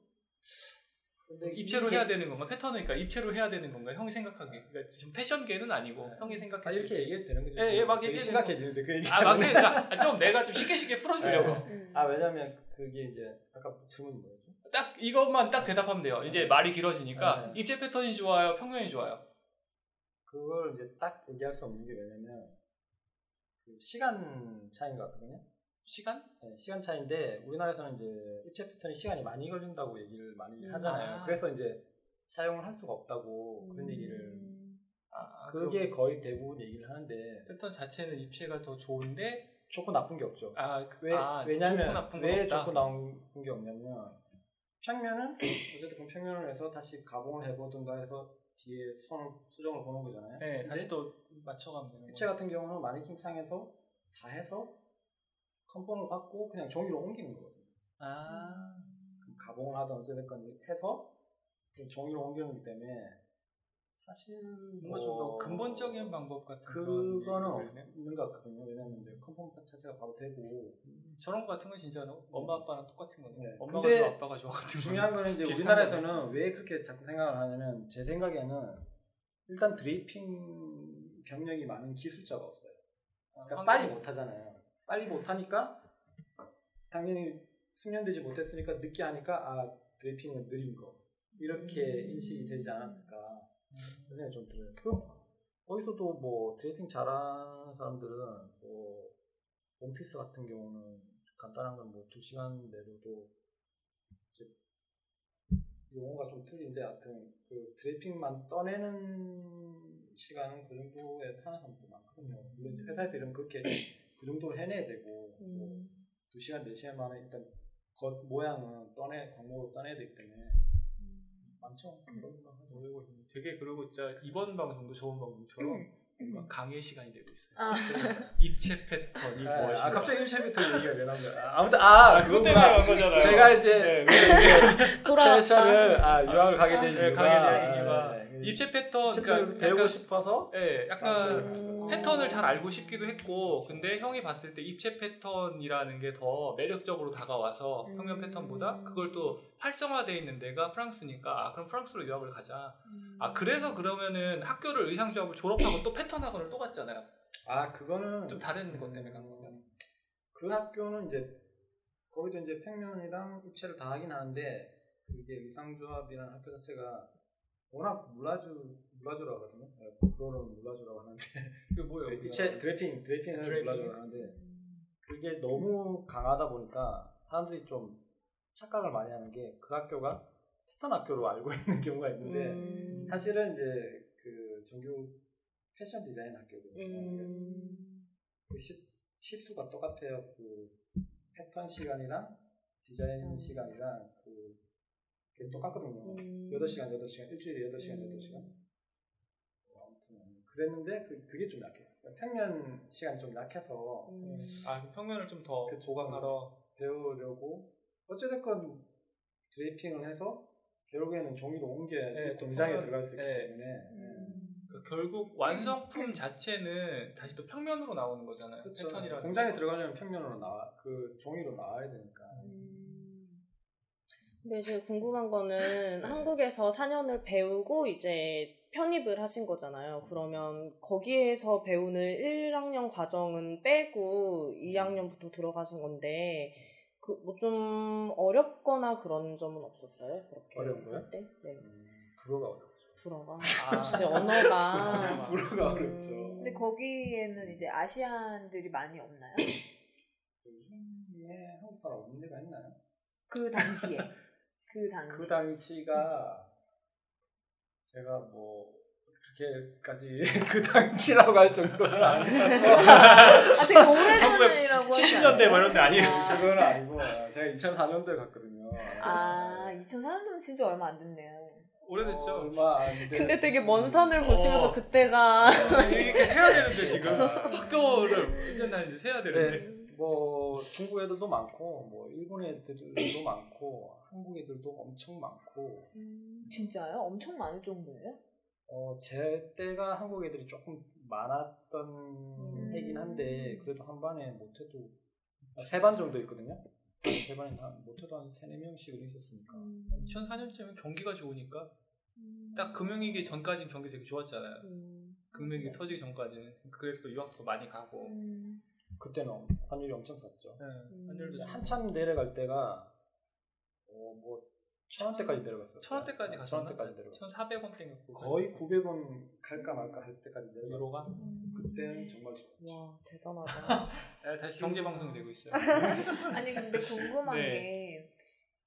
입체로 이게- 해야 되는 건가? 패턴을 그러니까 입체로 해야 되는 건가? 형이 생각하기에. 그러니까 지금 패션계는 아니고 네. 형이 생각했을 아, 이렇게 때. 얘기해도 되는 거죠? 예, 예, 막 되게 얘기해도 심각해지는데 그 얘기. 아, 막 해. 그러니까 좀 내가 좀 쉽게 쉽게 풀어주려고. 음. 아 왜냐면 그게 이제 아까 질문 뭐였죠? 딱 이것만 딱 대답하면 돼요. 이제 말이 길어지니까 네. 입체 패턴이 좋아요, 평면이 좋아요. 그걸 이제 딱 얘기할 수 없는 게 왜냐면 그 시간 차이인 것 같거든요. 시간? 네, 시간 차이인데 우리나라에서는 이제 입체 패턴이 시간이 많이 걸린다고 얘기를 많이 음. 하잖아요. 아. 그래서 이제 사용을 할 수가 없다고 그런 얘기를 아, 그게 그럼 거의 대부분 얘기를 하는데 패턴 자체는 입체가 더 좋은데 좋고 나쁜 게 없죠. 아, 그- 왜 아, 왜냐면 좋고 왜 없다. 좋고 나쁜 게 없냐면 평면은 어쨌든 평면을 해서 다시 가공을 해보든가 해서 뒤에 손을 수정을 보는 거잖아요. 네, 다시 또 맞춰가면 되는 입체 거. 같은 경우는 마네킹 상에서 다 해서 컨펌을 받고 그냥 종이로 옮기는 거거든요. 아, 가공을 하든 어쨌든 해서 종이로 옮기는 거기 때문에 사실 뭔가 좀더 근본적인 방법 같은 그거는. 없는 것 같거든요. 왜냐면 이제 컨펌 자체가 바로 되고 저런 거 같은 건 진짜 엄마 아빠랑 똑같은 건데 네. 엄마가 좋아 아빠가 좋아 같은 거 중요한 거는 이제 우리나라에서는 왜 그렇게 자꾸 생각을 하냐면 제 생각에는 일단 드레이핑 경력이 많은 기술자가 없어요. 그러니까 빨리 못 하잖아요. 빨리 못 하니까 당연히 숙련되지 못했으니까 늦게 하니까 아 드레이핑은 느린 거. 이렇게 인식이 되지 않았을까. 그런 생각이 좀 들어요. 그 거기서도 뭐 드레이핑 잘하는 사람들은 뭐 원피스 같은 경우는 간단한 건뭐두 시간 내로도 이제 용어가 좀 틀린데 하여튼 그 드레이핑만 떠내는 시간은 그 정도에 하는 사람도 많거든요. 물론 이제 회사에서 이러면 그렇게 그 정도로 해내야 되고 뭐두 시간 네 시간 만에 일단 겉 모양은 떠내 광목으로 떠내야 되기 때문에 많죠. 그런 거. 그리고 되게 그리고 진짜 이번 방송도 좋은 방송처럼 뭔가 강의 시간이 되고 있어요. 아. 입체 패턴이 아, 무엇인가. 아, 갑자기 일체부터 얘기가 왜 나온 거야? 아, 아무튼 아, 아. 간 거잖아요. 제가 이제 네, 왜 이렇게 돌아왔다. 패션을 아, 유학을 가게 된 네, 이유가 가게 된 이유가 네, 네. 입체 패턴 그러니까 배우고 약간- 싶어서 네, 약간 음. 패턴을 잘 알고 싶기도 했고, 근데 형이 봤을 때 입체 패턴이라는 게 더 매력적으로 다가와서 음. 평면 패턴보다 그걸 또 활성화되어 있는 데가 프랑스니까, 아, 그럼 프랑스로 유학을 가자. 아, 그래서 그러면은 학교를 의상조합을 졸업하고 또 패턴 학원을 또 갔잖아요. 아 그거는 좀 다른 것 때문에 간 건가요? 그 학교는 이제 거기도 이제 평면이랑 입체를 다 하긴 하는데 그게 의상조합이라는 학교 자체가 워낙 물라주 물라주라고 하거든요. 네, 프로는 물라주라고 하는데 그 뭐예요? 그 입체 드레핑 드레핑을 드레핑. 물라주라고 하는데 그게 너무 강하다 보니까 사람들이 좀 착각을 많이 하는 게 그 학교가 패턴 학교로 알고 있는 경우가 있는데 음. 사실은 이제 그 정규 패션 디자인 학교거든요. 음. 그 시, 시수가 똑같아요. 그 패턴 시간이랑 디자인 그쵸. 시간이랑 그 그게 똑같거든요. 음. 8시간, 8시간, 일주일에 8시간, 음. 8시간. 뭐 아무튼 그랬는데 그, 그게 좀 약해요. 그러니까 평면 시간이 좀 약해서 음. 아, 그 평면을 좀더그 보강하러. 배우려고 어찌됐건 드레이핑을 해서 결국에는 종이로 옮겨야지 네, 또 평면- 들어갈 수 있기 네. 때문에 그 결국 완성품 자체는 다시 또 평면으로 나오는 거잖아요. 그렇죠. 패턴이라는 공장에 거. 들어가려면 평면으로 나와 그 종이로 나와야 되니까 근 데 이제 궁금한 거는 한국에서 4년을 배우고 이제 편입을 하신 거잖아요. 그러면 거기에서 배우는 1학년 과정은 빼고 2학년부터 들어가신 건데 그뭐좀 어렵거나 그런 점은 없었어요? 그렇게 어려운 거요? 할 때? 네. 음, 불어가 어렵죠. 불어가. 아. 역시 언어가 불어가 음. 어렵죠. 근데 거기에는 이제 아시안들이 많이 없나요? 요즘에 한국 사람 없는 데가 있나요? 그 당시에. 그 당시. 그 당시가 제가 뭐 그렇게까지 그 당시라고 할 정도는 아니고 아, 되게 오래전이라고 하지 70년대 뭐 이런 데 아니에요? 아. 그건 아니고 제가 2004년도에 갔거든요. 아, 2004년도면 진짜 얼마 안 됐네요. 오래됐죠. 어, 얼마 안 됐. 근데 되게 먼 산을 보시면서 어. 그때가 이렇게 세야 되는데 지금 학교를 1년 다니는데 세야 되는데 네, 뭐 중국 애들도 많고 뭐 일본 애들도 많고 한국 애들도 엄청 많고 진짜요? 엄청 많을 정도예요? 어, 제 때가 한국 애들이 조금 많았던 음. 해긴 한데 그래도 한 반에 못해도 세 반 정도 있거든요. 세 반이나 못해도 한 세네 명씩은 있었으니까. 음. 2004년쯤에 경기가 좋으니까 딱 금융위기 전까지는 경기 되게 좋았잖아요. 음. 금융위기 터지기 전까지는 그래서 또 유학도 많이 가고 음. 그때는 환율이 엄청 쌌죠. 네, 음. 환율도 한참 내려갈 때가 어, 뭐 천 원대까지 내려갔어요. 천 원대까지 갔었나? 천 원대까지 내려갔어. 1,400원 땡겼고 거의 900원 갈까 말까 할 때까지 내려갔어. 유로가 그때는 정말 좋았지. 와 대단하다. 네, 다시 경제 방송이 되고 있어요. 아니 근데 궁금한 네. 게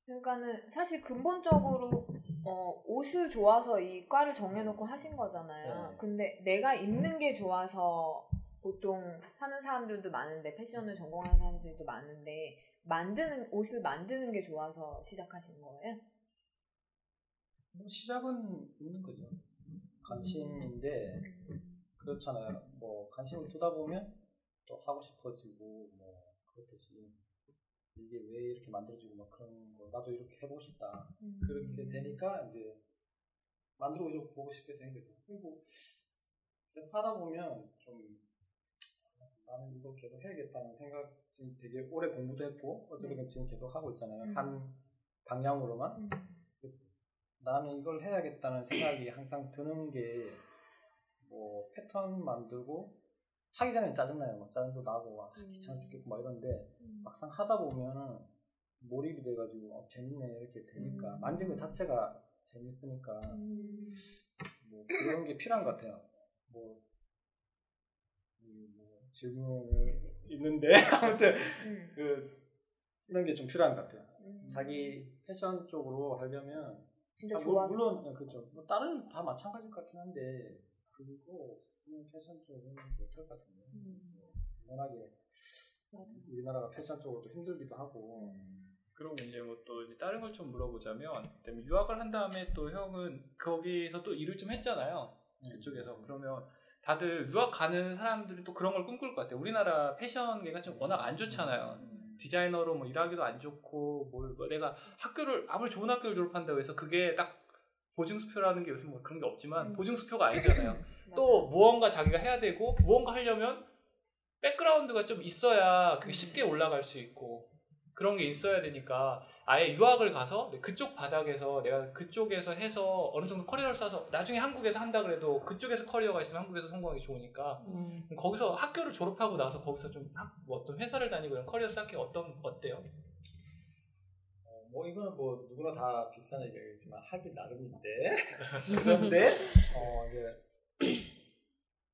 그러니까는 사실 근본적으로 어, 옷을 좋아서 이 과를 정해놓고 하신 거잖아요. 네. 근데 내가 입는 게 좋아서 보통 하는 사람들도 많은데 패션을 전공하는 사람들도 많은데 만드는 옷을 만드는 게 좋아서 시작하신 거예요? 뭐 시작은 있는 거죠. 관심인데 그렇잖아요. 뭐 관심을 두다 보면 또 하고 싶어지고 뭐 그렇듯이 이게 왜 이렇게 만들어지고 막 그런 거 나도 이렇게 해보고 싶다. 음. 그렇게 되니까 이제 만들어 보고 싶게 되는 거죠. 그리고 계속 하다 보면 좀 나는 이거 계속 해야겠다는 생각 지금 되게 오래 공부도 했고 어쨌든 지금 계속 하고 있잖아요. 음. 한 방향으로만 나는 이걸 해야겠다는 생각이 항상 드는 게 뭐 패턴 만들고 하기 전에 짜증나요. 막 짜증도 나고 막 음. 귀찮아 죽겠고 막 이런데 막상 하다 보면은 몰입이 돼가지고 어, 재밌네 이렇게 되니까 음. 만지는 것 자체가 재밌으니까 음. 뭐 그런 게 필요한 것 같아요. 뭐, 음, 뭐 질문을 있는데 아무튼 음. 그 이런 게 좀 필요한 것 같아요. 음. 자기 패션 쪽으로 하려면 진짜 아, 뭐, 좋아서 물론 네, 그렇죠. 뭐 다른 다 마찬가지일 것 같긴 한데 그거 없으면 패션 쪽은 못할 것 같은데. 음. 뭐, 워낙에 우리나라가 패션 쪽으로 또 힘들기도 하고. 그리고 이제 뭐 또 다른 걸 좀 물어보자면 유학을 한 다음에 또 형은 거기서 또 일을 좀 했잖아요. 그쪽에서 그러면 다들 유학 가는 사람들이 또 그런 걸 꿈꿀 것 같아요. 우리나라 패션계가 좀 워낙 안 좋잖아요. 디자이너로 뭐 일하기도 안 좋고 뭐, 뭐 내가 학교를 아무리 좋은 학교를 졸업한다고 해서 그게 딱 보증 수표라는 게 요즘 뭐 그런 게 없지만 음. 보증 수표가 아니잖아요. 또 무언가 자기가 해야 되고 무언가 하려면 백그라운드가 좀 있어야 그게 쉽게 올라갈 수 있고 그런 게 있어야 되니까 아예 유학을 가서 그쪽 바닥에서 내가 그쪽에서 해서 어느 정도 커리어를 쌓아서 나중에 한국에서 한다 그래도 그쪽에서 커리어가 있으면 한국에서 성공하기 좋으니까 음. 거기서 학교를 졸업하고 나서 거기서 좀 학- 뭐 어떤 회사를 다니고 이런 커리어 쌓기 어떤 어때요? 어, 뭐 이거는 뭐 누구나 다 비슷한 얘기겠지만 하기 나름인데 그런데 어 이제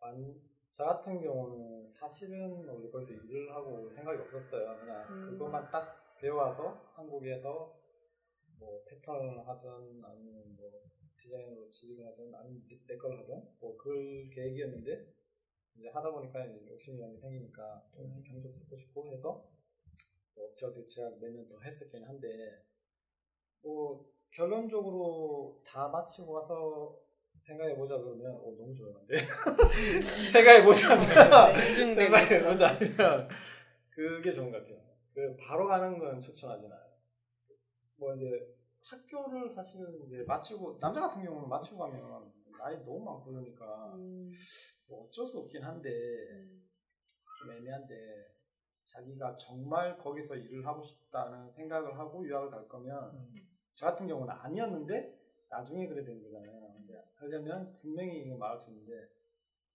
안, 저 같은 경우는 사실은 원래 거기서 일을 하고 생각이 없었어요. 그냥 음. 그것만 딱 배워와서 한국에서 뭐 패턴을 하든 아니면 뭐 디자인으로 취직을 하든 아니면 내 걸 하든 뭐 그럴 계획이었는데 이제 하다 보니까 이제 욕심이라는 게 생기니까 또 이제 경력 쌓고 싶고 해서 뭐 어찌어찌 제가 몇 년 더 했었긴 한데 뭐 결론적으로 다 마치고 와서 생각해보자 그러면 어, 너무 조용한데? 생각해보자면 있어. 생각해보자면 그게 좋은 것 같아요. 그 바로 가는 건 추천하진 않아요. 뭐 이제 학교를 사실은 이제 마치고 남자 같은 경우는 마치고 가면 나이 너무 많고 그러니까 음. 뭐 어쩔 수 없긴 한데 좀 애매한데 자기가 정말 거기서 일을 하고 싶다는 생각을 하고 유학을 갈 거면 저 같은 경우는 아니었는데 나중에 그래 된 거잖아요. 근데 하려면 분명히 이거 말할 수 있는데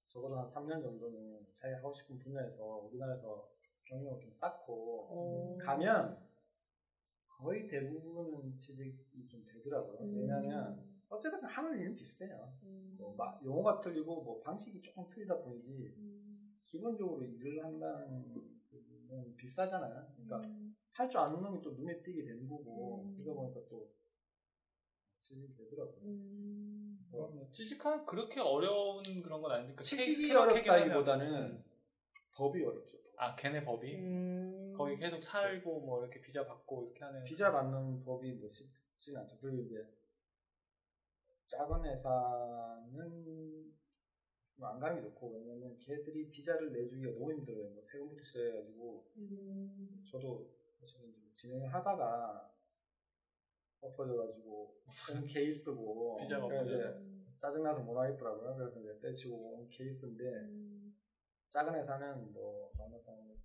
적어도 한 3년 정도는 자기 하고 싶은 분야에서 우리나라에서 경력을 좀 쌓고 어. 가면 거의 대부분은 취직이 좀 되더라고요. 음. 왜냐하면 어쨌든 하는 일은 비슷해요. 음. 뭐 마- 용어가 틀리고 뭐 방식이 조금 틀리다 뿐이지 기본적으로 일을 한다는 건 비싸잖아요. 그러니까 할 줄 아는 놈이 또 눈에 띄게 되는 거고 음. 그러다 보니까 또 취직이 되더라고요. 음. 그래서 뭐 취직하는 그렇게 어려운 그런 건 케이스 케이스만 어렵다기보다는 하면- 법이 어렵죠. 아 걔네 법이 음. 거기 계속 살고 뭐 이렇게 비자 받고 이렇게 하는 비자 받는 법이 뭐 쉽지는 않죠. 그리고 이제 작은 회사는 뭐안 가는 게 좋고 왜냐면 걔들이 비자를 내주기가 너무 힘들어요. 뭐 세금부터 시작해가지고 음. 저도 사실은 좀 진행을 하다가 엎어져가지고 온 케이스고 그래서 없어요. 이제 짜증나서 못 하겠더라고요. 그래서 이제 떼치고 온 케이스인데 음. 작은 회사는 뭐 잘못하면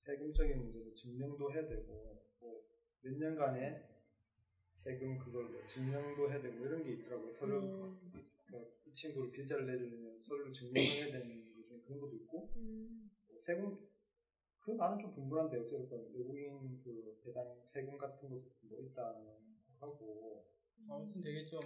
세금적인 문제도 증명도 해야 되고 뭐 몇 년간의 세금 그걸 뭐 증명도 해야 되고 이런 게 있더라고요. 서류 음. 그 친구를 비자를 내주면 서류 증명해야 되는 것 중에 그런 것도 있고 음. 뭐 세금 그 나는 좀 궁금한데 어쨌든 외국인 그 배당 세금 같은 것도 뭐 있다는 하고 아무튼 되게 좀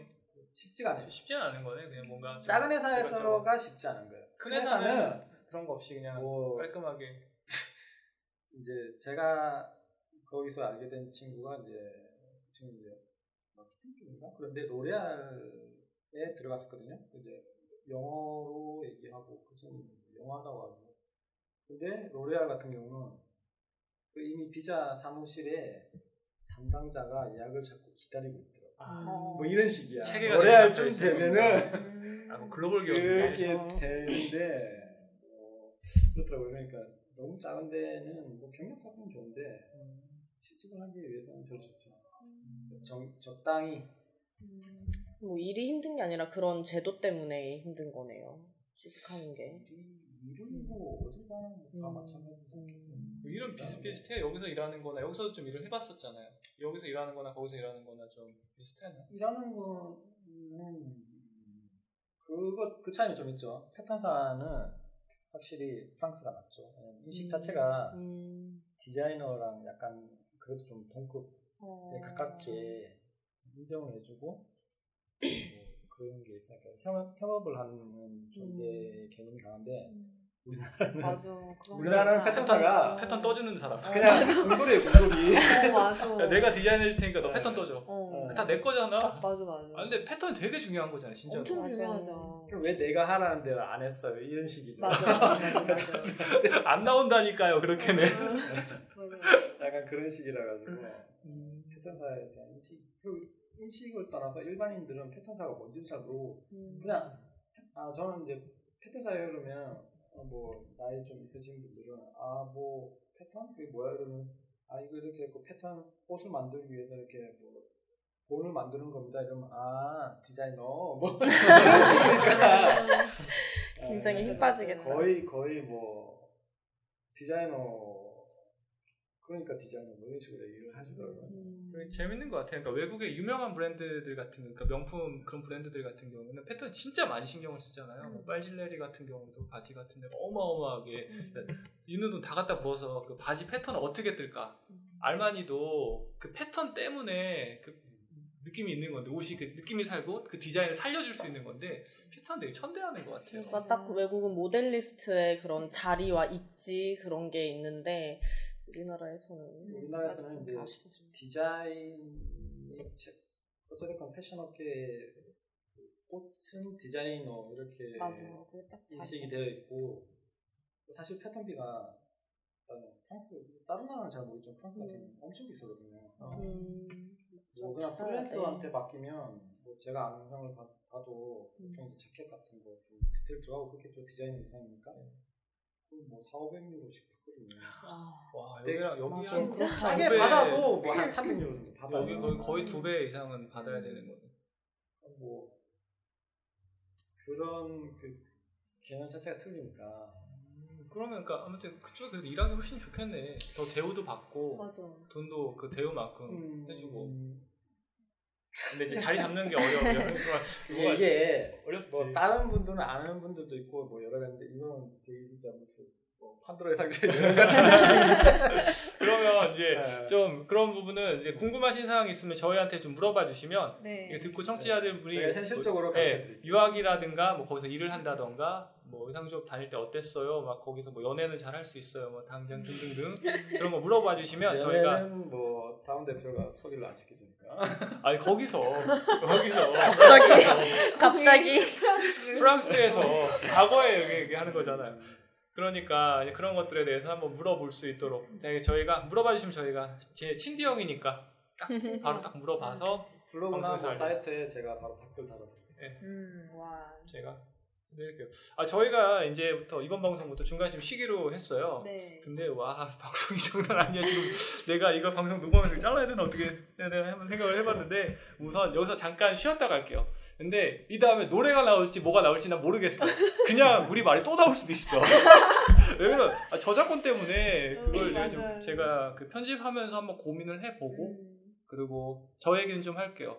쉽지가 않아요. 쉽지는 않은 거네. 그냥 뭔가 좀 작은. 회사에서가 쉽지 않은 거예요. 큰 회사는 그런 거 없이 그냥 뭐 깔끔하게 이제 제가 거기서 알게 된 친구가 이제 지금 이제 마케팅 쪽인가 그런데 로레알에 들어갔었거든요. 이제 영어로 얘기하고 무슨 영어 하다고 하고 근데 로레알 같은 경우는 그 이미 비자 사무실에 담당자가 예약을 잡고 기다리고 있더라고. 아, 뭐 이런 식이야. 되게 좀 되면은 음. 아, 뭐 글로벌 그렇게 기업인데 되는데 뭐 그렇더라고요. 그러니까 너무 작은 데는 뭐 경력 쌓기는 좋은데 취직을 하기 위해서는 별 좋죠. 정, 적당히 뭐 일이 힘든 게 아니라 그런 제도 때문에 힘든 거네요. 취직하는 게. 일 은뭐 어딜 가나 뭐다 음. 마찬가지지 않겠어요. 뭐 일은 비슷비슷해. 여기서 일하는 거나 여기서도 좀 일을 해봤었잖아요. 여기서 일하는 거나 거기서 일하는 거나 좀 비슷하나? 일하는 거는 그거 그 차이는 좀 있죠. 패턴사는 확실히 프랑스가 낫죠. 인식 자체가 음. 디자이너랑 약간 그래도 좀 동급에 어. 네, 가깝게 인정을 해주고 뭐 그런 게 있으니까 협업, 협업을 하는 존재 개념이 강한데 우리나라는 맞아. 그런 우리나라는 거 패턴사가 패턴 떠주는 사람. 그냥 공돌이에요 공돌이 어, 맞아. 야, 내가 디자인해줄 테니까 너 네. 패턴 떠줘. 어. 다내 거잖아. 맞아 맞아. 아, 근데 패턴이 되게 중요한 거잖아, 진짜. 엄청 맞아. 중요하죠. 그럼 왜 내가 하라는 대로 안 했어요 이런 식이죠 맞아 맞아 맞아. 안 나온다니까요, 그렇게는. 약간 그런 식이라 가지고 음. 패턴사에 대한 인식 그 인식을 떠나서 일반인들은 패턴사가 뭔지도 잘 모르고 음. 그냥 아 저는 이제 패턴사에 그러면 어, 뭐 나이 좀 있으신 분들은 아 뭐 패턴? 그게 뭐야? 그러면 아 이거 이렇게 했고 패턴 옷을 만들기 위해서 이렇게 뭐 본을 만드는 겁니다. 이러면 아 디자이너? 뭐. 그러니까. 굉장히 어, 힘 빠지겠다. 거의 거의 뭐 디자이너 그러니까 디자이너 뭐 이런 식으로 얘기를 하시더라고요. 음. 재밌는 것 같아요. 그러니까 외국의 유명한 브랜드들 같은, 그러니까 명품 그런 브랜드들 같은 경우는 패턴 진짜 많이 신경을 쓰잖아요. 뭐 빨질레리 같은 경우도 바지 같은 데 어마어마하게 있는 돈 다 갖다 부어서 그 바지 패턴을 어떻게 뜰까. 알마니도 그 패턴 때문에 그 느낌이 있는 건데 옷이 그 느낌이 살고 그 디자인을 살려줄 수 있는 건데 패턴 되게 천대하는 것 같아요. 그러니까 딱 외국은 모델리스트의 그런 자리와 입지 그런 게 있는데 우리나라에서는 우리나라에서는 이제. 디자인이 제- 어쨌든 패션 업계의 그 꽃은 디자이너 이렇게 인식이. 되어 있고 사실 패턴비가 프랑스 다른 나라는 잘 모르겠지만 프랑스 같은 경우는 엄청 비싸거든요. 음. 뭐 그냥 돼. 맡기면 뭐 제가 아는 형을 봐- 봐도 음. 보통 이제 자켓 같은 거 좀 디테일 들어가고 그렇겠죠 디자인 이상이니까 그럼 뭐 4, 500유로씩 받거든요. 아, 와 여기랑 여기랑 좀 그렇다. 싸게. 받아도 뭐한 300유로 정도 받아요. 여기 거의, 거의 두 배 이상은 받아야 되는 거네. 뭐 그런 그 개념 자체가 틀리니까 음, 그러면 그러니까 아무튼 그쪽 그래도 일하기 훨씬 좋겠네. 더 대우도 받고 맞아. 돈도 그 대우만큼 음. 해주고. 근데 이제 자리 잡는 게 어려워요. 이게, 이게 어렵지. 뭐 다른 분들은 아는 분들도 있고 뭐 여러 가지인데 이거는 되게 진짜 무슨 뭐 판도라의 상자 이런 그러면 이제 네. 좀 그런 부분은 이제 궁금하신 사항이 있으면 저희한테 좀 물어봐 주시면 네. 이거 듣고 청취자들 분이 제가 현실적으로 뭐, 예. 유학이라든가 뭐 거기서 일을 한다던가 뭐 의상조업 다닐 때 어땠어요? 막 거기서 뭐 연애는 잘 할 수 있어요? 뭐 당장 등등등 그런 거 물어봐 주시면 저희가 뭐 다운 대표가 소개를 안 시켜주니까 아니 거기서 거기서 갑자기 갑자기 프랑스에서 과거에 여기 얘기하는 거잖아요. 그러니까 그런 것들에 대해서 한번 물어볼 수 있도록 저희- 저희가 물어봐 주시면 저희가 제 친디 형이니까 딱 바로 딱 물어봐서 블로그나 방송에서 뭐. 사이트에 제가 바로 댓글 달아드릴게요. 음, 와. 제가 드릴게요. 아 저희가 이제부터 이번 방송부터 중간 좀 쉬기로 했어요. 네. 근데 와 방송이 장난 아니야 지금 내가 이거 방송 녹음하면서 잘라야 되나 어떻게 해야 되나 한번 생각을 해봤는데 우선 여기서 잠깐 쉬었다 갈게요. 근데 이 다음에 노래가 나올지 뭐가 나올지 난 모르겠어. 그냥 우리 말이 또 나올 수도 있어. 왜냐면 아, 저작권 때문에 그걸 음, 내가 좀. 제가 그 편집하면서 한번 고민을 해보고 음. 그리고 저 얘기는 좀 할게요.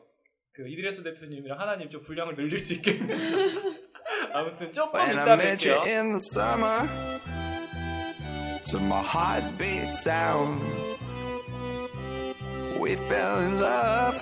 그 이드레스 대표님이랑 하나님 좀 분량을 늘릴 수 있겠는데 아무튼 조금 이따 뵐게요. in the summer, to my heartbeat sound, we fell in love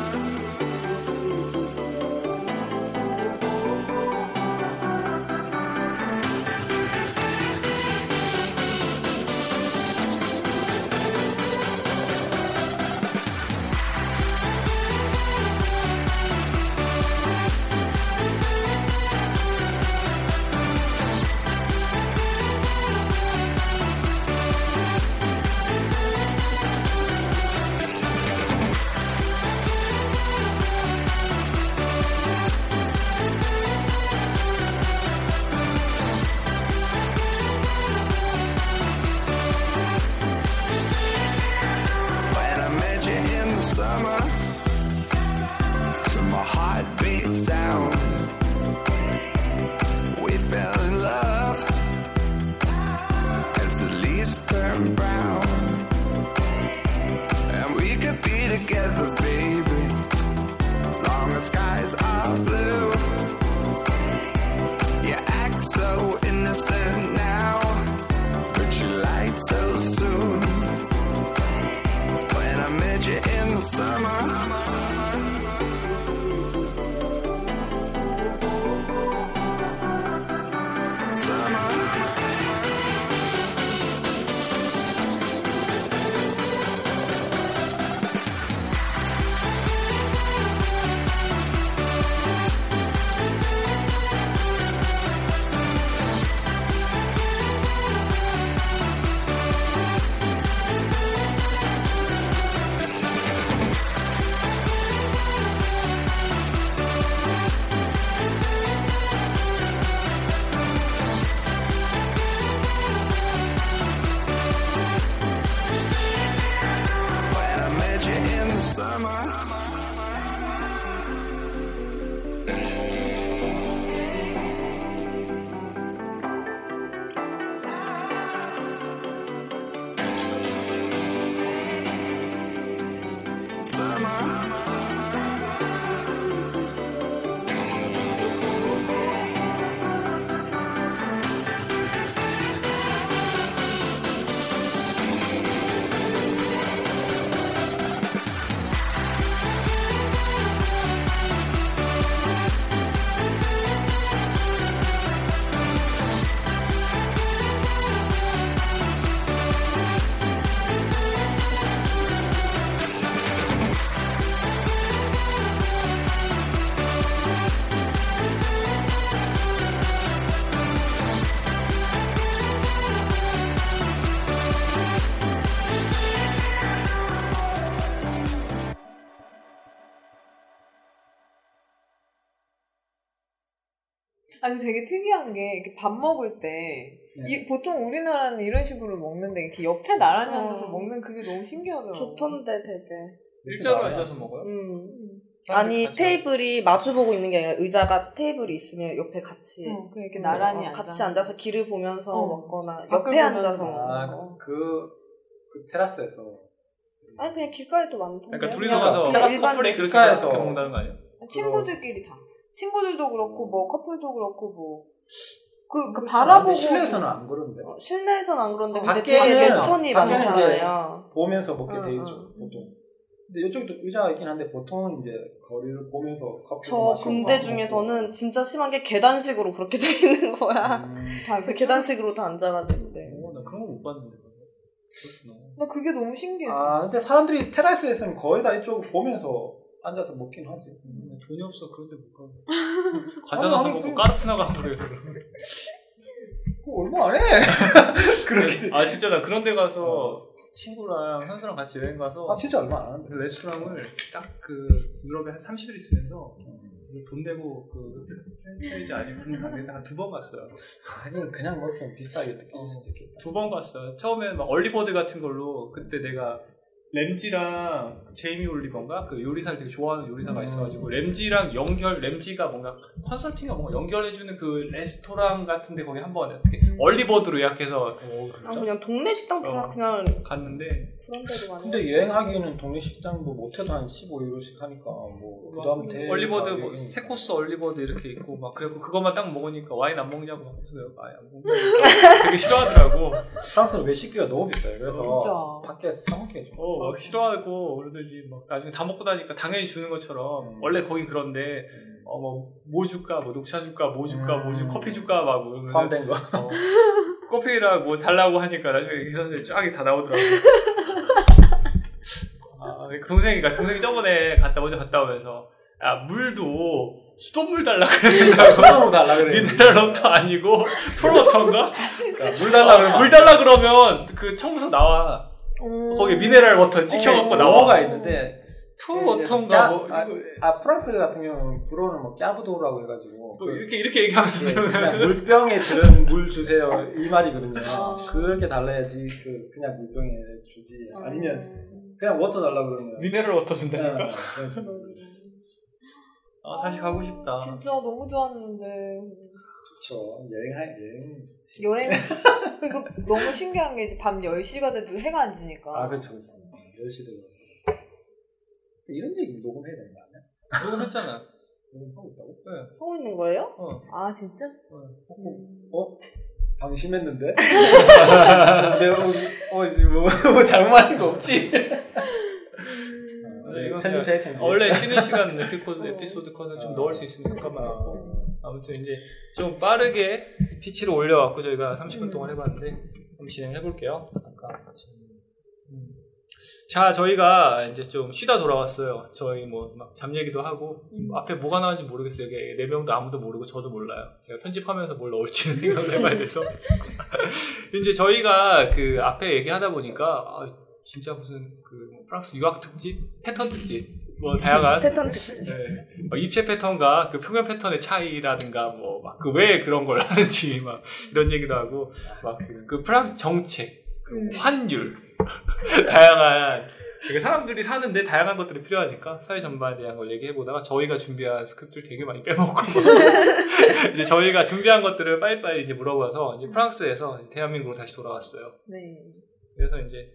아니 되게 특이한 게 이렇게 밥 먹을 때 네. 이, 보통 우리나라는 이런 식으로 먹는데 이렇게 옆에 나란히 어. 앉아서 먹는 그게 너무 신기하더라고. 좋던데 되게. 일자로 앉아서 먹어요? 음. 아니 테이블이 마주 보고 있는 게 아니라 의자가 테이블이 있으면 옆에 같이 어, 그 이렇게 음, 나란히 어, 앉아. 같이 앉아서 길을 보면서 어. 먹거나 옆에 앉아서. 아, 거. 그, 그 테라스에서. 아니 그냥 길가에도 많던데. 그러니까 둘이서 가서 테라스 커플이 그렇게 길가에서. 먹는다는 거 아니에요? 친구들끼리 다. 친구들도 그렇고 뭐 커플도 그렇고 뭐. 그, 그. 바라보고 실내에서는 안 그런데. 어, 실내에서는 안 그런데 근데 밖에는- 밖에는 많잖아요. 보면서 먹게 응, 돼 있죠, 응. 보통. 근데 이쪽도 의자가 있긴 한데 보통은 이제 거리를 보면서 커피 저 군대 중에서는 진짜 심한 게 계단식으로 그렇게 돼 있는 거야. 음, 다 그래서 계단식으로 다 앉아가지고. 네. 오, 나 그런 거 못 봤는데. 그렇구나. 나 그게 너무 신기해. 아 근데 사람들이 테라스에 있으면 거의 다 이쪽을 보면서 앉아서 먹긴 하지. 음, 돈이 없어 그런데 못 가. 과자 아니, 나서 아니, 먹고 그- 까르푸나가 한 그래서 그거 얼마 안 해. 그렇게. 아 진짜 나 그런 데 가서 친구랑 현수랑 같이 여행 가서 아 진짜 얼마 안 하는데. 그 레스토랑을 딱 그 유럽에 한 30일 있으면서 돈 내고 그 프랜차이즈 아니고 그런 가게에다 한두 번 갔어요. 아니 그냥 뭐 그냥 비싸게 느낄 수도 있겠다. 두 번 갔어요. 처음에 막 얼리버드 같은 걸로 그때 내가 램지랑 제이미 올리버인가 그 요리사를 되게 좋아하는 요리사가 음. 있어가지고 램지랑 연결 램지가 뭔가 컨설팅이 뭔가 연결해주는 그 레스토랑 같은데 거기 한번 어떻게 얼리버드로 예약해서 아, 그냥 동네 식당 그냥, 어. 그냥 갔는데 그런 데도 많아요. 근데 여행하기에는 동네 식당도 못해도 한 15유로씩 하니까 뭐 부담 돼. 얼리버드 뭐세 코스 얼리버드 이렇게 있고 막 그래고 그것만 딱 먹으니까 와인 안 먹냐고 막 해서 내가 아예 안 먹냐고 되게 싫어하더라고. 프랑스는 외식비가 너무 비싸요. 그래서 진짜. 밖에 사 먹게 좀. 어, 막 싫어하고 그러더지 막 나중에 다 먹고 나니까 당연히 주는 것처럼 원래 거긴 그런데 어뭐뭐 줄까 뭐 녹차 줄까 뭐 줄까 뭐 줄, 커피 줄까 막 뭐, 포함된 거. 어, 커피랑 뭐 달라고 하니까 나중에 계산서에 쫙이 다 나오더라고. 아, 그 동생이가 동생이 저번에 갔다 먼저 갔다 오면서 야 물도 수돗물 달라 그랬다고 수돗물 달라 그래. mineral water 아니고 pure water인가? 물 달라 그러면 물 달라 그러면 그 청소 나와. 거기 mineral water 찍혀갖고 나와. 뭐가 있는데 투 워터인가 뭐 아, 아 프랑스 같은 경우는 불어는 뭐 carafe d'eau라고 해가지고 뭐 이렇게 이렇게 얘기하면서 예, 그냥 물병에 들은 물 주세요 이 말이거든요. 아. 그렇게 달라야지 그 그냥 물병에 주지 아니면 그냥 water 달라 그러면 mineral water 예, 준다니까. 그냥 아 다시 가고 싶다. 진짜 너무 좋았는데 좋죠 여행 여행 좋지. 여행 그리고 너무 신기한 게 이제 밤 10시가 돼도 해가 안 지니까 아 그렇죠 그렇죠. 10시도 이런 얘기 녹음해야 되는 거 아니야? 녹음했잖아. 녹음하고 있다고? 네. 하고 있는 거예요? 어. 아 진짜? 어? 방심했는데? 근데 어, 어 지금 뭐, 뭐 잘못한 거 없지? 네, 이건 편집해, 편집. 원래 쉬는 시간 에피소드 에피소드 컷을 좀 넣을 수 있으면 잠깐만 넣고 아무튼 이제 좀 빠르게 피치를 올려갖고 저희가 30분 동안 해봤는데 한번 진행해 볼게요. 아까 음. 자 저희가 이제 좀 쉬다 돌아왔어요. 저희 뭐막잡 얘기도 하고 지금 앞에 뭐가 나왔는지 모르겠어요. 이게 네 명도 아무도 모르고 저도 몰라요. 제가 편집하면서 뭘 넣을지는 생각을 해봐야 돼서 이제 저희가 그 앞에 얘기하다 보니까 아, 진짜 무슨 그 프랑스 유학 특집, 패턴 특집, 뭐 다양한 패턴. 네. 뭐 입체 패턴과 그 표면 패턴의 차이라든가 뭐 막 그 왜 그런 걸 하는지 막 이런 얘기도 하고 막그 프랑스 정책, 그 환율, 다양한 되게 사람들이 사는데 다양한 것들이 필요하니까 사회 전반에 대한 걸 얘기해 보다가 저희가 준비한 스크립트를 되게 많이 빼먹고 이제 저희가 준비한 것들을 빨리빨리 이제 물어봐서 이제 프랑스에서 대한민국으로 다시 돌아왔어요. 네. 그래서 이제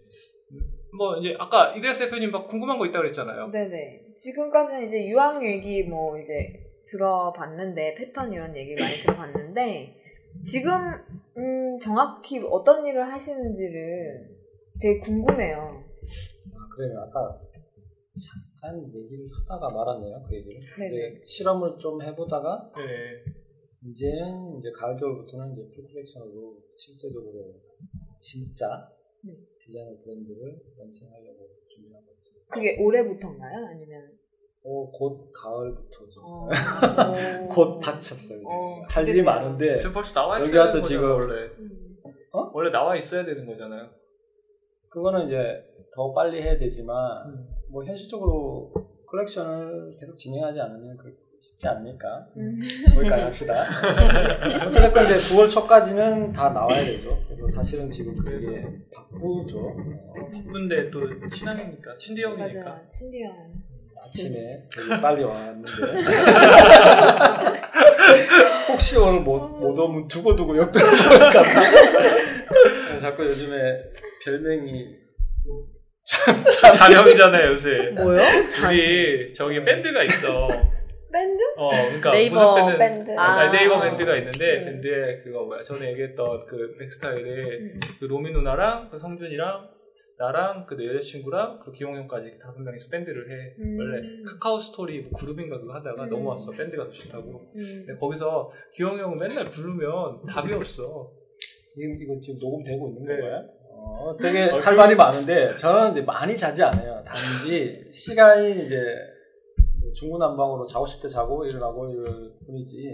뭐 이제 아까 이드레스 대표님 막 궁금한 거 있다 그랬잖아요. 네네. 지금까지는 이제 유학 얘기 뭐 이제 들어봤는데 패턴 이런 얘기 많이 들어봤는데 지금 음, 정확히 어떤 일을 하시는지를 되게 궁금해요. 아, 그래요. 아까 잠깐 얘기를 하다가 말았네요. 그 얘기를. 네네. 근데 실험을 좀 해보다가 네. 이제는 이제 가을 겨울부터는 이제 full collection으로 실제적으로 진짜 네. 디자이너 브랜드를 런칭하려고 준비한 거죠. 그게 올해부터인가요? 아니면 어, 곧 가을부터죠. 어, 곧 닥쳤어요. 어, 할 일이. 많은데 지금 벌써 나와 있어야 여기 와서 되는 거잖아, 지금 원래. 어? 원래 나와 있어야 되는 거잖아요. 그거는 이제 더 빨리 해야 되지만 음. 뭐 현실적으로 컬렉션을 계속 진행하지 않으면 그 쉽지 않으니까 음. 거기까지 합시다. 어쨌든 이제 9월 초까지는 다 나와야 되죠. 그래서 사실은 지금 되게 바쁘죠. 어, 바쁜데 또 친형이니까 친디 형이니까. 맞아요. 신디형. 아침에 되게 빨리 왔는데 혹시 오늘 못, 못 오면 두고두고 역들어볼까 자꾸 요즘에 별명이 잔형이잖아요 요새. 뭐요? 우리 저기 밴드가 있어. 밴드? 어, 그러니까 네이버 무슨 밴드? 밴드. 아, 아. 네이버 밴드가 있는데 네. 근데 그거 뭐야? 전에 얘기했던 그 백스타일에 음. 그 로미 누나랑 그 성준이랑 나랑 그 내 여자친구랑 그 기용형까지 다섯 명이서 밴드를 해. 음. 원래 카카오 스토리 뭐 그룹인가 그거 하다가 음. 넘어왔어. 밴드가 더 좋다고. 음. 근데 거기서 기용형은 맨날 부르면 답이 없어. 이거, 이거 지금 녹음되고 있는 네. 건가요? 어, 되게 어, 할 말이 많은데 저는 이제 많이 자지 않아요. 단지 시간이 이제 뭐 중구난방으로 자고 싶을 때 자고 일어나고 이럴 뿐이지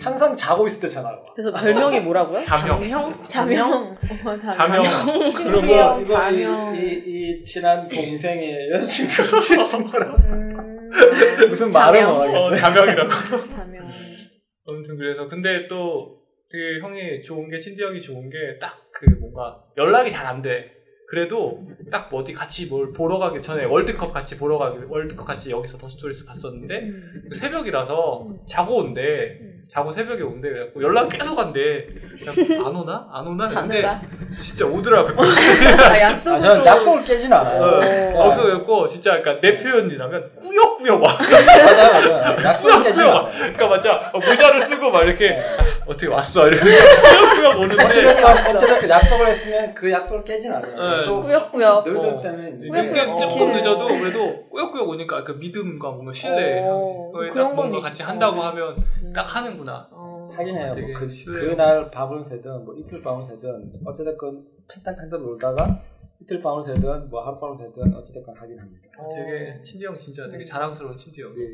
항상 자고 있을 때 전화가 와. 그래서 별명이 뭐라고요? 자명. 자명? 자명. 자명? 어, 자- 자명. 친구 이거 형, 이거 자명. 이, 이, 이 친한 동생의 뭐라 음, 무슨 말을 자명. 못. 어, 자명이라고. 자명. 아무튼 그래서 근데 또 되게 형이 좋은 게 친디 형이 좋은 게 딱 그 뭔가 연락이 잘 안 돼. 그래도 딱뭐 어디 같이 뭘 보러 가기 전에 월드컵 같이 보러 가기 월드컵 같이 여기서 더 스토리스 봤었는데 음. 새벽이라서 자고 온대. 자고 새벽에 온대. 그래갖고 연락 계속 한대. 그래갖고 안 오나? 안 오나? 근데. 진짜 오더라고. 아, 약속을 아, 저는 또- 약속을 깨진 않아요. 어, 그러니까 없어졌고 진짜 그러니까 내 표현이라면 꾸역꾸역 와. 맞아요, 맞아요. 약속을 깨진 않아요. 그러니까 맞아 어, 모자를 쓰고 막 이렇게 네. 어떻게 왔어 이렇게 꾸역꾸역 오는데 어쨌든, 어쨌든 약속을 했으면 그 약속을 깨진 않아요. 네. 좀 꾸역꾸역. 늦을 어. 때는 늦게 어. 조금 늦어도 그래도 꾸역꾸역 오니까 그 믿음과 뭔가 신뢰 어, 거에 딱 그런 뭔가 건 같이 있- 한다고 어. 하면 음. 딱 하는구나. 어. 하긴 해요. 뭐 그. 그날 밤을 새든 뭐 이틀 밤을 새든 어쨌든 팽탕팽탕 놀다가 이틀 밤을 새든 뭐 하룻밤을 새든 어쨌든 하긴 합니다. 되게 친디 형 진짜 되게 자랑스러운 친디 형. 예,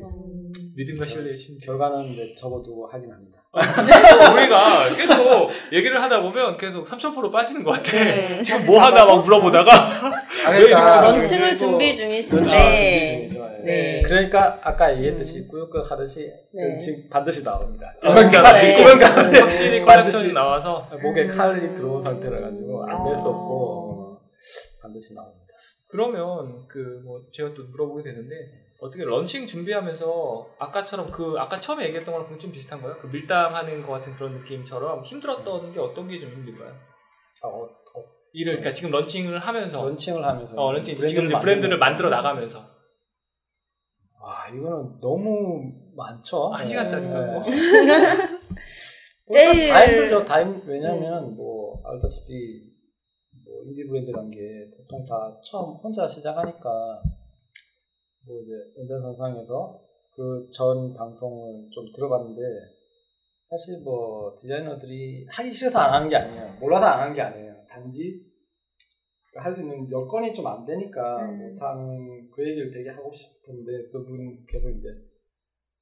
믿음과 신뢰의 친디. 결과는 이제 적어두고 하긴 합니다. 우리가 계속 얘기를 하다 보면 계속 3,000% 빠지는 것 같아. 네. 지금 뭐 하나 막 물어보다가 아, 그러니까 런칭을 준비 그렇죠. 중이신데. 네. 그러니까 아까 얘기했듯이 꾸역꾸역 하듯이 네. 지금 반드시 나옵니다. 그러니까 네. 이건 가- 확실히 반드시 컬렉션이 나와서 목에 칼이 들어온 상태라 가지고 안낼수 어. 없고 어, 반드시 나옵니다. 그러면 그 뭐 제가 또 물어보게 되는데 어떻게 런칭 준비하면서 아까처럼 그 아까 처음에 얘기했던 거랑 좀 비슷한 거예요? 그 밀당하는 것 같은 그런 느낌처럼 힘들었던 게 어떤 게 좀 힘든가요? 아, 어, 어, 일을 그러니까 지금 런칭을 하면서 런칭을 하면서 어 런칭 지금 브랜드를 브랜드를 만들면서. 만들어 나가면서 와 이거는 너무 많죠. 한 시간짜리인가 네. 뭐. 제일- 다 힘들죠. 다 힘, 왜냐면 뭐 알다시피 뭐 인디 브랜드란 게 보통 다 처음 혼자 시작하니까 뭐 이제 연장선상에서 그 전 방송을 좀 들어봤는데 사실 뭐 디자이너들이 하기 싫어서 안 하는 게 아니에요. 몰라서 안 하는 게 아니에요. 단지 할 수 있는 여건이 좀 안 되니까 음. 못한 그 얘기를 되게 하고 싶은데 그분께서 이제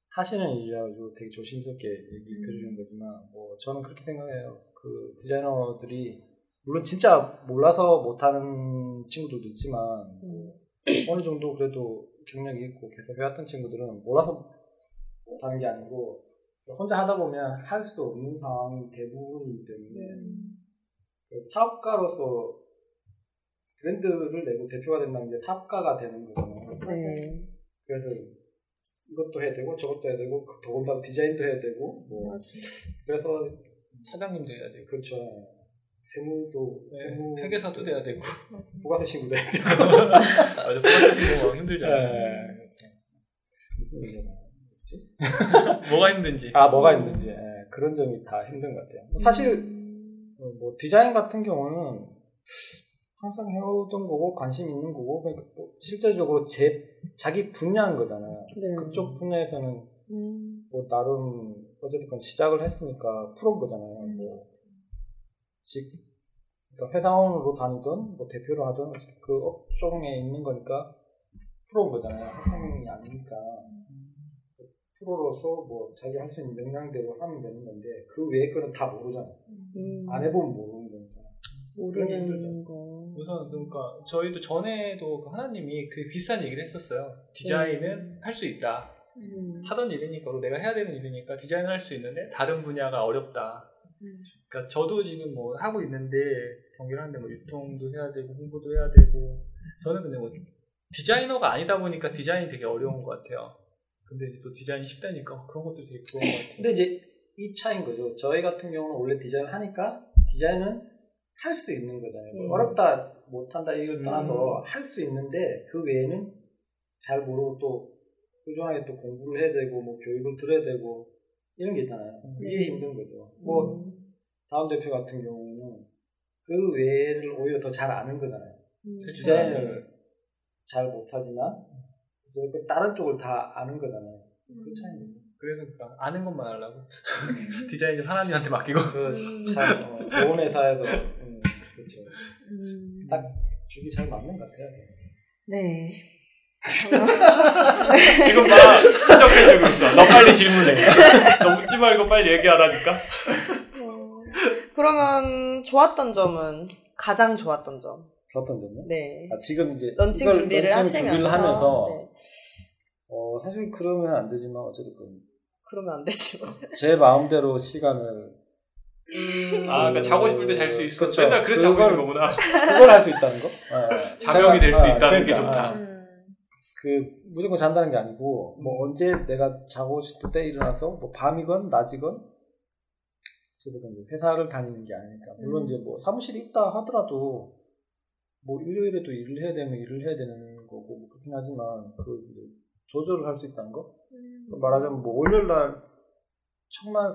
하시는 일이라가지고 되게 조심스럽게 얘기 음. 드리는 거지만 뭐 저는 그렇게 생각해요. 그 디자이너들이 물론 진짜 몰라서 못하는 친구들도 있지만 뭐 어느 정도 그래도 경력이 있고 계속 해왔던 친구들은 몰라서 못하는 게 아니고 혼자 하다 보면 할 수 없는 상황이 대부분이기 때문에 그 사업가로서 브랜드를 내고 대표가 된다는 게 사업가가 되는 거잖아요. 네. 그래서 이것도 해야 되고 저것도 해야 되고 그 더군다나 디자인도 해야 되고 뭐 그래서 차장님도 해야 되고 그렇죠 세무도 네, 세무 회계사도 돼야 되고 부가세 신고도 해야 되고 맞아 부가세 뭐 힘들잖아요. 네, 그렇죠 무슨 얘기가 나왔지? 뭐가 힘든지. 아 뭐가 있는지 예, 그런 점이 다 힘든 것 같아요. 사실 어, 뭐 디자인 같은 경우는 항상 해오던 거고 관심 있는 거고 그러니까 뭐 실제적으로 제 자기 분야인 거잖아요. 네. 그쪽 분야에서는 음. 뭐 나름 어쨌든 시작을 했으니까 프로인 거잖아요. 뭐 직, 그러니까 회사원으로 다니든 뭐 하든 어쨌든 그 업종에 있는 거니까 프로인 거잖아요. 학생이 아니니까 프로로서 뭐 자기 할 수 있는 역량대로 하면 되는 건데 그 외의 거는 다 모르잖아요. 음. 안 해보면 모르 모르는 거. 우선 그러니까 저희도 전에도 그 하나님이 그 비슷한 얘기를 했었어요. 디자인은 할수 있다. 음. 하던 일이니까 내가 해야 되는 일이니까 디자인을 할 수 있는데 다른 분야가 어렵다. 그러니까 저도 지금 뭐 하고 있는데 경기를 하는데 뭐 유통도 해야 되고 홍보도 해야 되고 저는 근데 뭐 디자이너가 아니다 보니까 디자인이 되게 어려운 것 같아요. 근데 이제 또 디자인이 쉽다니까 그런 것도 되게 부러운 것 같아요. 근데 이제 이 차인 거죠. 저희 같은 경우는 원래 디자인을 하니까 디자인은 할 수 있는 거잖아요. 뭐 음. 어렵다 못한다 이걸 음. 떠나서 할수 있는데 그 외에는 잘 모르고 또 꾸준하게 또 공부를 해야 되고 뭐 교육을 들어야 되고 이런 게 있잖아요. 이게 네. 힘든 거죠. 뭐 음. 다음 대표 같은 경우는 그 외를 오히려 더 잘 아는 거잖아요. 음. 디자인을 잘 못하지만 그래서 그 다른 쪽을 다 아는 거잖아요. 그 차이입니다. 그래서 그러니까 아는 것만 하려고 디자인 좀 하나님한테 맡기고 그 참 어, 좋은 회사에서 음, 그렇죠. 음. 딱 죽이 잘 맞는 것 같아요. 저는. 네. 지금 막 지적해주고 있어. 너 빨리 질문해. 너 웃지 말고 빨리 얘기하라니까. 어, 그러면 좋았던 점은 가장 좋았던 점. 좋았던 점요? 네. 아, 지금 이제 런칭 이걸 준비를 런칭 하시면서 준비를 하면서 네. 어, 사실 그러면 안 되지만 어쨌든 그러면 안 되지 뭐. 제 마음대로 시간을 아, 그러니까 자고 싶을 때 잘 수 있어. 그쵸. 맨날 그래서 자고 그걸- 있는 거구나. 그걸 할 수 있다는 거? 예. 자명이 될수 아, 있다는 게 그러니까, 좋다. 아, 그 무조건 잔다는 게 아니고 음. 뭐 언제 내가 자고 싶을 때 일어나서 뭐 밤이건 낮이건 어쨌든 이제 회사를 다니는 게 아니니까 물론 음. 이제 뭐 사무실이 있다 하더라도 뭐 일요일에도 일을 해야 되면 일을 해야 되는 거고 뭐 그렇긴 하지만 그 조절을 할 수 있다는 거 말하자면 뭐 월요일 날 정말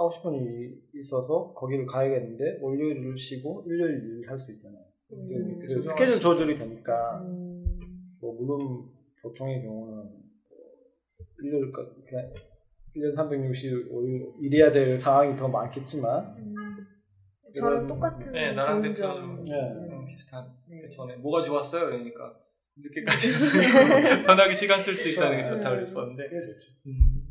하고 싶은 일이 있어서 거기를 가야겠는데 월요일을 쉬고 일요일 일을 할 수 있잖아요. 그- 그 조정할 스케줄 수 조절이 되니까 음. 뭐 물론 보통의 경우는 뭐 일요일 그냥 1년 365일 일해야 될 상황이 더 많겠지만 저랑 그런- 똑같은 네, 나랑 점. 네. 음, 비슷한. 네. 그 전에 뭐가 좋았어요? 그러니까 늦게까지 편하게 시간 쓸 수 있다는 게 좋다고. 그게 좋죠. 음.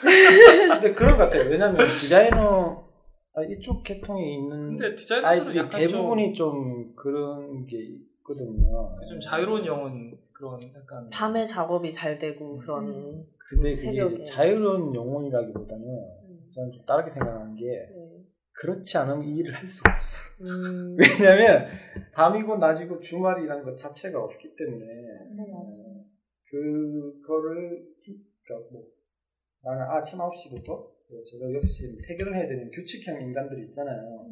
근데 그런 것 같아요. 왜냐면 디자이너 아, 이쪽 계통에 있는 근데 아이들이 대부분이 좀, 그런 게 있거든요. 좀 자유로운 영혼 그런 약간 밤에 작업이 잘 되고 그런 근데 새벽에. 그게 자유로운 영혼이라기보다는 음. 저는 좀 다르게 생각하는 게 네. 그렇지 않으면 이 일을 할 수가 없어. 음. 왜냐면 밤이고 낮이고 주말이라는 것 자체가 없기 때문에 그거를 히- 그러니까 뭐 나는 아침 9시부터 뭐 저녁 6시에 퇴근을 해야 되는 규칙형 인간들이 있잖아요.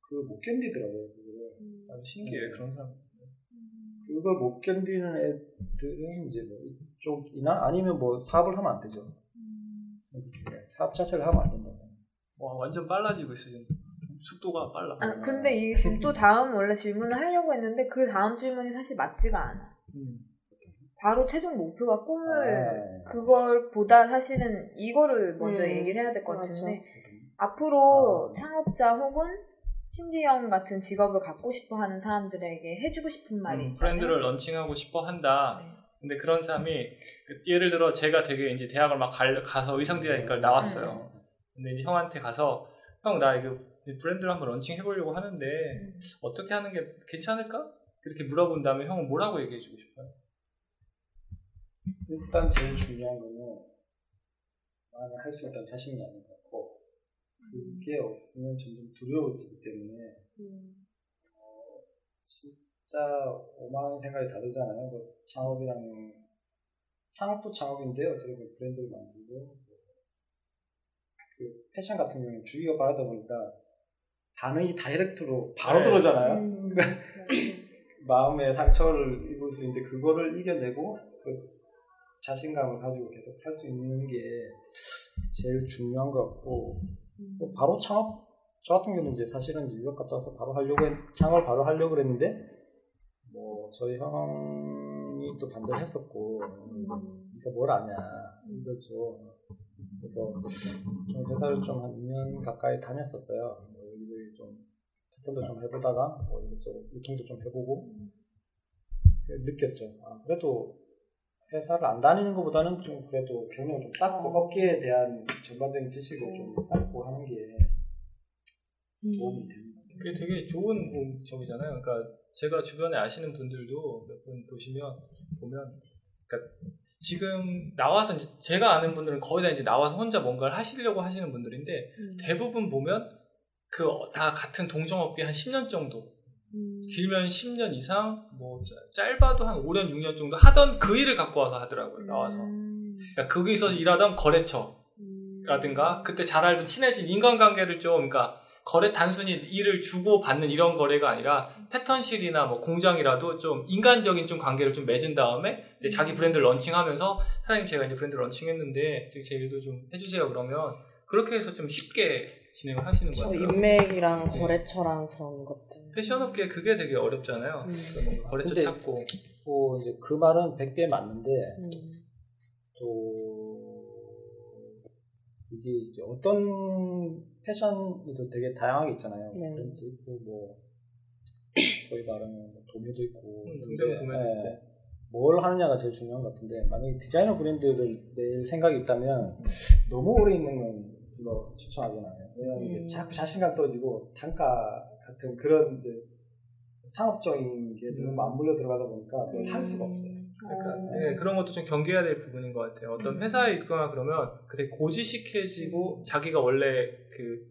그걸 못 견디더라고요. 그거를. 아주 신기해 그런 사람. 그걸 못 견디는 애들은 이제 뭐 이쪽이나 아니면 뭐 사업을 하면 안 되죠. 네, 사업 자체를 하면 안 된다. 와 완전 빨라지고 있어 지금. 속도가 빨라. 아, 근데 지금 또 다음 원래 질문을 하려고 했는데 그 다음 질문이 사실 맞지가 않아. 음. 바로 최종 목표와 꿈을 아. 그걸 보다 사실은 이거를 먼저 음, 얘기를 해야 될 것. 같은데 앞으로 아. 창업자 혹은 신지영 같은 직업을 갖고 싶어 하는 사람들에게 해주고 싶은 말이 음. 브랜드를 런칭하고 싶어 한다. 네. 근데 그런 사람이 그 예를 들어 제가 되게 이제 대학을 막 갈- 가서 의상 디자인과를 나왔어요. 근데 이제 형한테 가서 형 나 이거 브랜드를 한번 런칭 해 보려고 하는데 어떻게 하는 게 괜찮을까? 이렇게 물어본 다음에 형은 뭐라고 얘기해 주고 싶어요? 일단 제일 중요한 거는 나는 할수 있다는 자신이 아닌 것 같고 그게 없으면 점점 두려워지기 때문에 어, 진짜 오만한 생각이 다르잖아요. 뭐 창업이랑 창업도 창업인데 어쨌든 브랜드를 만들고 그 패션 같은 경우는 주의가 바라다 보니까 반응이 다이렉트로 바로 네. 들어오잖아요. 음. 그러니까 마음에 상처를 입을 수 있는데 그거를 이겨내고 그 자신감을 가지고 계속 할 수 있는 게 제일 중요한 것 같고 뭐 바로 창업 저 같은 경우는 이제 사실은 뉴욕 갔다 와서 바로 하려고 했, 창업을 바로 하려고 그랬는데 뭐 저희 형이 또 반대를 했었고 네가 뭘 아냐 이거죠. 그래서 좀 회사를 좀 한 2년 가까이 다녔었어요. 뭐 여기저기 좀 패턴도 좀 해보다가 뭐 이것저것 유통도 좀 해보고 느꼈죠. 아, 그래도 회사를 안 다니는 것보다는 좀 그래도 경력을 좀 쌓고 업계에 대한 전반적인 지식을 좀 쌓고 하는 게 도움이 됩니다. 그게 되게 좋은 음, 점이잖아요. 그러니까 제가 주변에 아시는 분들도 몇 분 보시면 보면 그러니까 지금 나와서 이제 제가 아는 분들은 거의 다 이제 나와서 혼자 뭔가를 하시려고 하시는 분들인데 대부분 보면 그 다 같은 동종업계 한 10년 정도 길면 10년 이상 뭐 짜- 짧아도 한 5년 6년 정도 하던 그 일을 갖고 와서 하더라고요 나와서. 그러니까 거기서 일하던 거래처라든가 그때 잘 알던 친해진 인간관계를 좀 그러니까 거래 단순히 일을 주고 받는 이런 거래가 아니라 패턴실이나 뭐 공장이라도 좀 인간적인 좀 관계를 좀 맺은 다음에 자기 브랜드를 런칭하면서 사장님 제가 이제 브랜드 런칭했는데 제 일도 좀 해주세요 그러면 그렇게 해서 좀 쉽게 진행을 하시는 저 거예요. 인맥이랑 거래처랑 그런 것들. 패션업계 그게 되게 어렵잖아요. 음. 뭔가 거래처 근데 찾고 뭐 이제 그 말은 100배 맞는데 음. 또 이게 이제 어떤 패션도 되게 다양하게 있잖아요. 네. 브랜드 있고 뭐 소위 말하는 뭐 도매도 있고 음, 근데, 예, 있고. 뭘 하느냐가 제일 중요한 것 같은데 만약에 디자이너 브랜드를 낼 생각이 있다면 너무 오래 있는 건이 거 추천하진 않아요. 왜냐하면 이게 음. 자꾸 자신감 떨어지고 단가 같은 그런 이제 상업적인 게 너무 맞물려 들어가다 보니까 그걸 할 수가 없어요. 그러니까 네, 그런 것도 좀 경계해야 될 부분인 것 같아요. 어떤 회사에 있거나 그러면 그게 고지식해지고 자기가 원래 그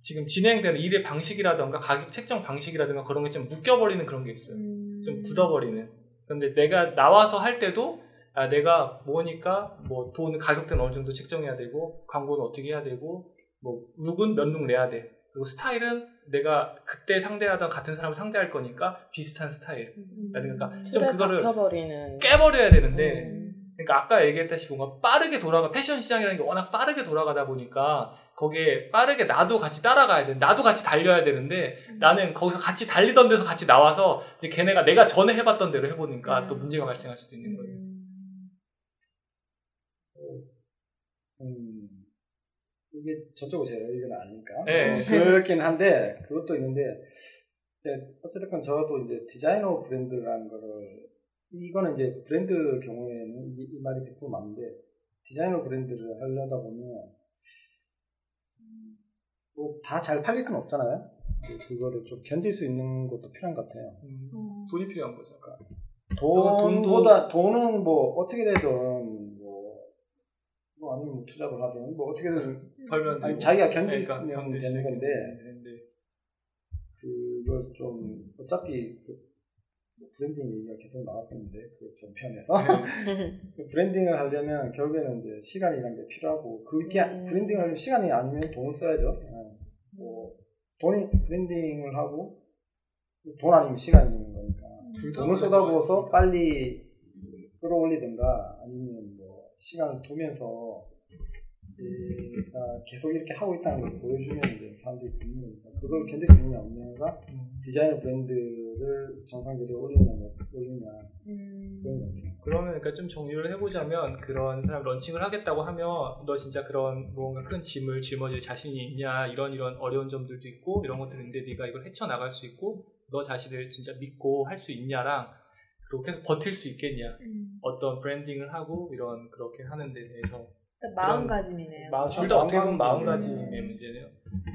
지금 진행되는 일의 방식이라던가 가격 책정 방식이라든가 그런 게 좀 묶여버리는 그런 게 있어요. 좀 굳어버리는. 근데 내가 나와서 할 때도 아, 내가 뭐니까 뭐 돈 가격대는 어느 정도 책정해야 되고 광고는 어떻게 해야 되고 뭐 look은 몇 look 내야 돼. 그리고 스타일은 내가 그때 상대하던 같은 사람을 상대할 거니까 비슷한 스타일. 그러니까 좀 틀에 그거를 박혀버리는. 깨버려야 되는데 음. 그러니까 아까 얘기했다시피 뭔가 빠르게 돌아가 패션 시장이라는 게 워낙 빠르게 돌아가다 보니까 거기에 빠르게 나도 같이 따라가야 돼 나도 같이 달려야 되는데 나는 거기서 같이 달리던 데서 같이 나와서 이제 걔네가 내가 전에 해봤던 대로 해보니까 또 문제가 발생할 수도 있는 거예요. 음, 이게 저쪽 제 의견은 아니니까. 네. 어, 그렇긴 한데, 그것도 있는데, 이제 어쨌든 저도 이제 디자이너 브랜드라는 거를, 이거는 이제 브랜드 경우에는 이, 이 말이 100% 맞는데, 디자이너 브랜드를 하려다 보면, 뭐다 잘 팔릴 수는 없잖아요. 그- 그거를 좀 견딜 수 있는 것도 필요한 것 같아요. 음, 돈이 필요한 거죠. 돈보다 그러니까 돈은 뭐 어떻게 되든 뭐, 뭐 아니면 투자를 하든 뭐 어떻게든 벌면 아니, 되고. 자기가 그러니까 견딜 수 되는 있게 건데 되는데. 그걸 좀 어차피 그뭐 브랜딩 얘기가 계속 나왔었는데 그 전편에서 그 브랜딩을 하려면 결국에는 이제 시간이라는 게 필요하고 그게 음. 브랜딩을 하려면 시간이 아니면 돈을 써야죠. 예. 뭐 돈이 브랜딩을 하고 돈 아니면 시간이 있는 거니까 둘다 돈을 쏟아부어서 빨리 끌어올리든가 아니면 뭐 시간을 두면서 내가 계속 이렇게 하고 있다는 걸 보여주면 이제 사람들이 듣는 거니까 그걸 견딜 수 있냐 없냐가 디자이너 브랜드를 정상적으로 올리냐 못 올리냐 그런 거 같아요. 그러면 그러니까 좀 정리를 해보자면 그런 사람 런칭을 하겠다고 하면 너 진짜 그런 무언가 큰 짐을 짊어질 자신이 있냐 이런 이런 어려운 점들도 있고 이런 것들인데 네가 이걸 헤쳐 나갈 수 있고 너 자신을 진짜 믿고 할 수 있냐랑 그리고 계속 버틸 수 있겠냐 어떤 브랜딩을 하고 이런 그렇게 하는 데 대해서 그러니까 마음가짐이네요. 마음, 둘다 어떻게 보면 마음가짐. 마음가짐의 문제네요.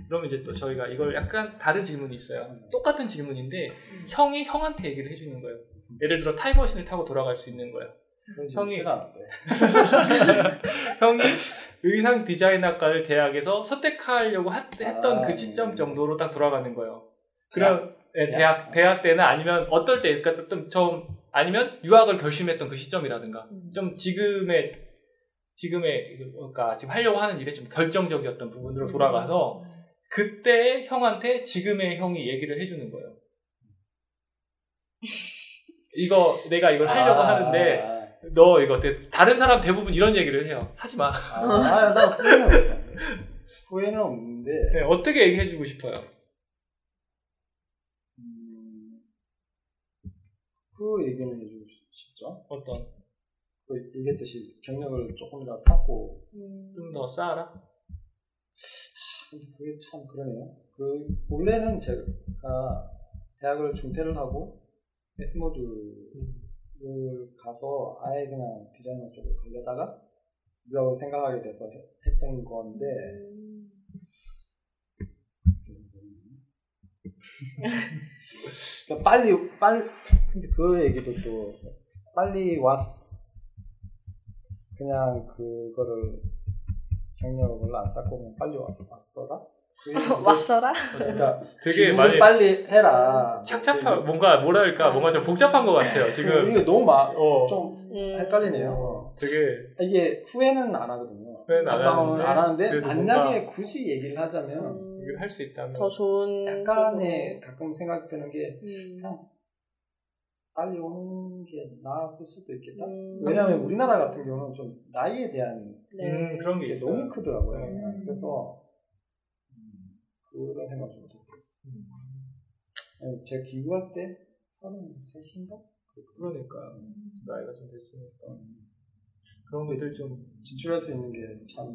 그럼 이제 또 저희가 이걸 약간 다른 질문이 있어요. 똑같은 질문인데 형이 형한테 얘기를 해주는 거예요. 예를 들어 타임머신을 타고 돌아갈 수 있는 거예요. 그런 형이- 형이 의상 디자인학과를 대학에서 선택하려고 하- 했던 아, 그 시점 음. 정도로 딱 돌아가는 거예요. 그럼 예, 대학? 대학 대학 때는 아니면 어떨 때 그러니까 좀, 좀 아니면 유학을 결심했던 그 시점이라든가 좀 지금의 지금의 그러니까 지금 하려고 하는 일에 좀 결정적이었던 부분으로 돌아가서 그때 형한테 지금의 형이 얘기를 해주는 거예요. 이거 내가 이걸 하려고 아, 하는데 아, 너 이거 어때? 다른 사람 대부분 이런 얘기를 해요. 하지 마. 아, 아, 나 후회는 없어. 후회는 없는데 네, 어떻게 얘기해주고 싶어요? 그 얘기는 해주고 싶죠. 어떤 그 얘기했듯이 경력을 조금이라도 쌓고 좀 더 쌓아라? 근데 그게 참 그러네요. 그 원래는 제가 대학을 중퇴를 하고 에스모드를 가서 아예 그냥 디자이너 쪽으로 가려다가 유학을 생각하게 돼서 해- 했던 건데 그러니까 빨리 빨리 근데 그 얘기도 또 빨리 왔 그냥 그거를 경력을 안 쌓고 그냥 빨리 왔, 왔어라 그 왔어라? 그러니까 되게 많이 빨리 해라 착잡한 뭔가 뭐랄까 뭔가 좀 복잡한 것 같아요. 지금 이게 너무 막, 어 좀 음. 헷갈리네요. 되게 이게 후회는 안 하거든요. 후회는 안 하는데 안 하는데 만약에 굳이 얘기를 하자면 음, 이걸 할수 있다면 더 좋은 약간의 가끔 생각드는 게 쪽으로. 음. 빨리 오는 게 나았을 수도 있겠다. 음. 왜냐하면 우리나라 같은 경우는 좀 나이에 대한 네. 음, 그런 게게 있어요. 너무 크더라고요. 음. 그래서 음, 그런 생각을 좀 못했어요. 음. 제가 기구할 때 33인가? 그러니까 나이가 좀 됐으니까 그런 것들 좀 진출할 수 있는 게 참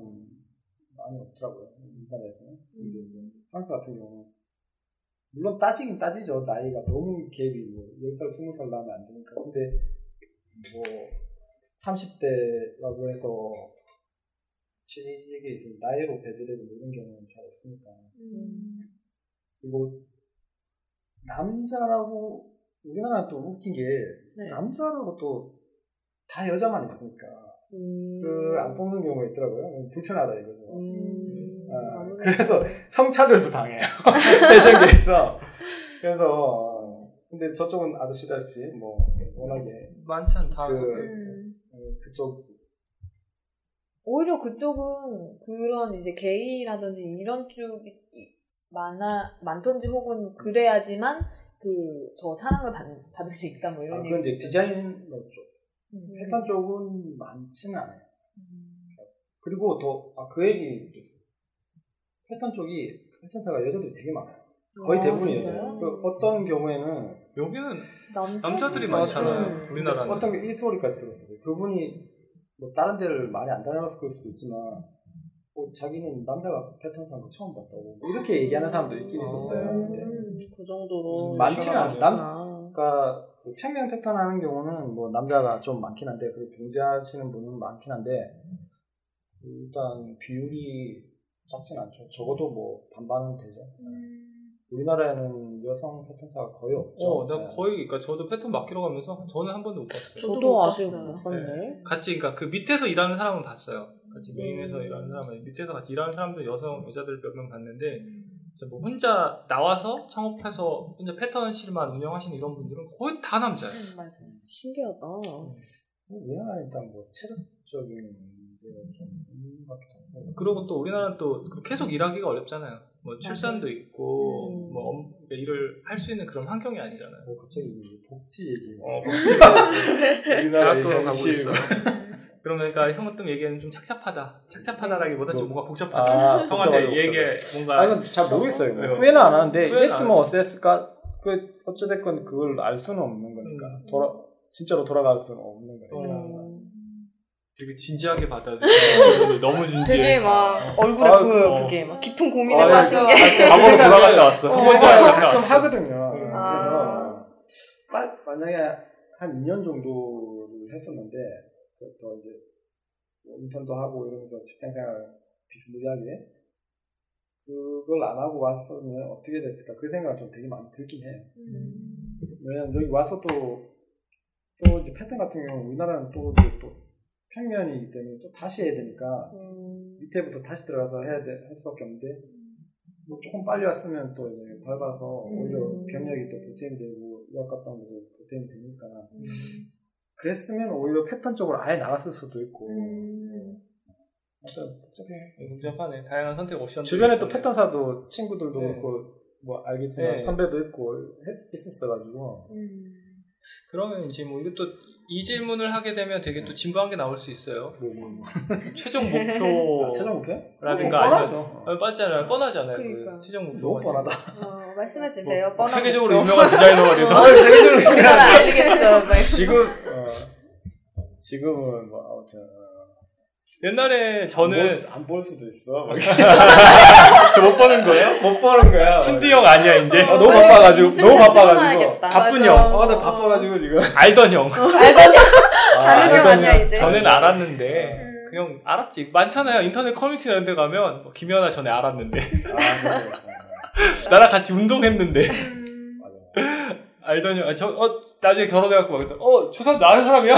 많이 없더라고요. 우리나라에서는. 근데 뭐 프랑스 같은 경우는 물론 따지긴 따지죠. 나이가 너무 갭이 뭐 10살, 20살 나면 안 되니까. 근데 뭐 30대라고 해서 취직에 있으면 나이로 배제되고 뭐 이런 경우는 잘 없으니까. 그리고 남자라고 우리나라는 또 웃긴 게 네. 남자라고 또 다 여자만 있으니까 그안 뽑는 경우가 있더라고요. 불편하다 이거죠. 음, 아, 그래서 성차별도 당해요. 패션계에서. 그래서 어, 근데 저쪽은 아시다시피 뭐 워낙에 많지 않다. 그 음. 어, 그쪽 오히려 그쪽은 그런 이제 게이라든지 이런 쪽이 많아 많던지 혹은 그래야지만 그 더 사랑을 받, 받을 수 있다 뭐 이런 아, 그건 이제 얘기. 디자이너 쪽 음. 패턴 쪽은 많지는 않아요. 그리고 더그 얘기도 있어요. 패턴 쪽이 패턴사가 여자들이 되게 많아요. 거의 아, 대부분이 진짜요? 여자예요. 그 어떤 경우에는 여기는 남자? 남자들이. 많잖아요. 우리나라는. 어떤 게 이 소리까지 들었어요. 그분이 뭐 다른 데를 많이 안 다녀서 그럴 수도 있지만 뭐 자기는 남자가 패턴사는 거 처음 봤다고 뭐 이렇게 얘기하는 사람도 있긴 있었어요. 근데 음, 그 정도로 많지는 않아요. 시원하구나. 남, 그러니까 그 평면 패턴 하는 경우는 뭐 남자가 좀 많긴 한데 그리고 경제하시는 분은 많긴 한데 일단 비율이 작진 않죠. 적어도 뭐 반반은 되죠. 우리나라에는 여성 패턴사가 거의 없죠. 어, 나 네. 거의, 그러니까 저도 패턴 맡기러 가면서 저는 한 번도 못 봤어요. 저도 못 아직. 못 봤네. 같이, 그러니까 그 밑에서 일하는 사람은 봤어요. 같이 음. 메인에서 일하는 사람은 밑에서 같이 일하는 사람도 여성 여자들 몇 명 봤는데 진짜 뭐 혼자 나와서 창업해서 혼자 패턴실만 운영하시는 이런 분들은 거의 다 남자예요. 음, 맞아. 신기하다. 뭐 우리나라 일단 뭐 체력적인 문제가 좀 있는 것 같기도. 그리고 또 우리나라는 또 계속 일하기가 어렵잖아요. 뭐 출산도 있고 음. 뭐 엄- 그러니까 일을 할 수 있는 그런 환경이 아니잖아요. 뭐 갑자기 복지 얘기. 어, 우리나라 대학교 가고 현실. 있어. 그러면 그러니까 형 어떤 얘기는 좀 착잡하다. 착잡하다라기보다 좀 뭔가 복잡하다. 아, 형한테 얘기에 뭔가 아, 이건 잘 모르겠어요. 뭐 왜요? 후회는 안 하는데 안 어땠을까? 그 어찌됐건 그걸 알 수는 없는 거니까 음. 돌아 진짜로 돌아갈 수는 없는 거니까. 음. 되게 진지하게 받아들이고 너무 진지해. 되게 막 얼굴에 아, 보여요. 어. 그게 막 깊은 고민에 아, 빠진 게. 과거로 돌아갔다 왔어. 그한 번도 얘기를 안 가끔. 하거든요. 아. 그래서 빠- 만약에 한 2년 정도를 했었는데 그더 이제 뭐 인턴도 하고 이러면서 직장 생활 비스무리하게 그걸 안 하고 왔으면 어떻게 됐을까 그 생각을 좀 되게 많이 들긴 해요. 왜냐면 여기 와서 또, 또 이제 패턴 같은 경우는 우리나라는 또 이제 또 평면이기 때문에 또 다시 해야 되니까 음. 밑에부터 다시 들어가서 해야 돼, 할 수밖에 없는데 뭐 조금 빨리 왔으면 또 이제 밟아서 오히려 음. 경력이 또 보탬이 되고 유학 갔다 온 것도 보탬이 되니까 음. 그랬으면 오히려 패턴 쪽으로 아예 나갔을 수도 있고 음. 맞아요 복잡해 복잡하네. 다양한 선택 옵션. 주변에 또 패턴사도 친구들도 네. 그렇고 뭐 알겠지만 네. 선배도 있고 했- 있었어가지고 그러면 이제 뭐 이것도 이 질문을 하게 되면 되게 또 진부한 게 나올 수 있어요. 뭐, 뭐, 뭐. 최종 목표. 아, 최종 목표? 라든가 뭐 아니면- 뻔하죠 어, 뻔하잖아요. 뻔하잖아요. 그러니까. 그 최종 목표. 너무 뻔하다 어, 말씀해 주세요. 뭐, 뻔한 세계적으로 목표. 유명한 디자이너가 돼서 아, 세계적으로 그 알리겠어. 막. 지금 어, 지금은 뭐 아무튼 어, 옛날에 저는 안 볼 수도 있어. 저못 버는 거예요? 못 보는 거야. 신디 형 아니야 이제 아, 너무 바빠가지고 인증샷 너무 바빠가지고. 바쁜 맞아. 형. 아, 나 바빠가지고 지금. 알던 형. 알더니 아, 아는 형 아니야 이제. 전에는 알았는데 음. 그형 알았지. 많잖아요. 인터넷 커뮤니티 이런 데 가면 뭐 김연아 전에 알았는데 아. 나랑 같이 운동했는데 음. 알던 형. 아, 저 어, 나중에 결혼해갖고 막 그랬더니, 어, 저 사람 나는 사람이야?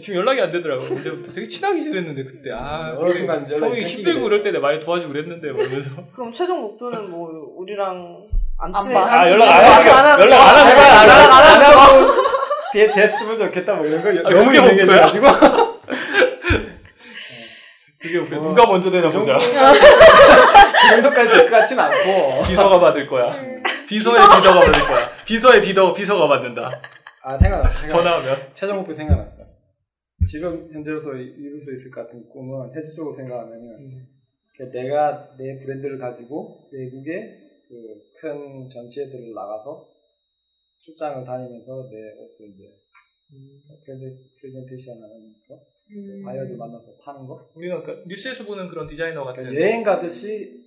지금 연락이 안 되더라고. 이제부터 되게 친하게 지냈는데 그때 아 어느 순간 연락이 형이 끊기게 힘들고 됐어. 그럴 때 내가 많이 도와주고 그랬는데 뭐 이러면서 그럼 최종 목표는 뭐 우리랑 안안 친해? 봐. 아 연락 안안 하는 하는 연락 안 하는 안 거야. 하고 안 하고 대 됐으면 좋겠다 뭐 이런 거 아, 너무 그게 유명해져가지고. 그게 목표. 누가 먼저 되나 그 보자. 그 정도까지 될것 같진 않고. 비서가 받을 거야. 비서의 비서가 받을 거야. 비서의 비서 비서가 받는다. 아 생각났어. 생각났어. 전화하면. 최종 목표 생각났어. 지금 현재로서 이룰 수 있을 것 같은 꿈은 현실적으로 생각하면은 그 내가 내 브랜드를 가지고 외국의 그 큰 전시회들을 나가서 출장을 다니면서 내 옷을 이제 브랜드 프레젠테이션 하는 거, 음. 바이어들 만나서 파는 거, 우리가 그러니까 뉴스에서 보는 그런 디자이너 같은. 그러니까 여행 가듯이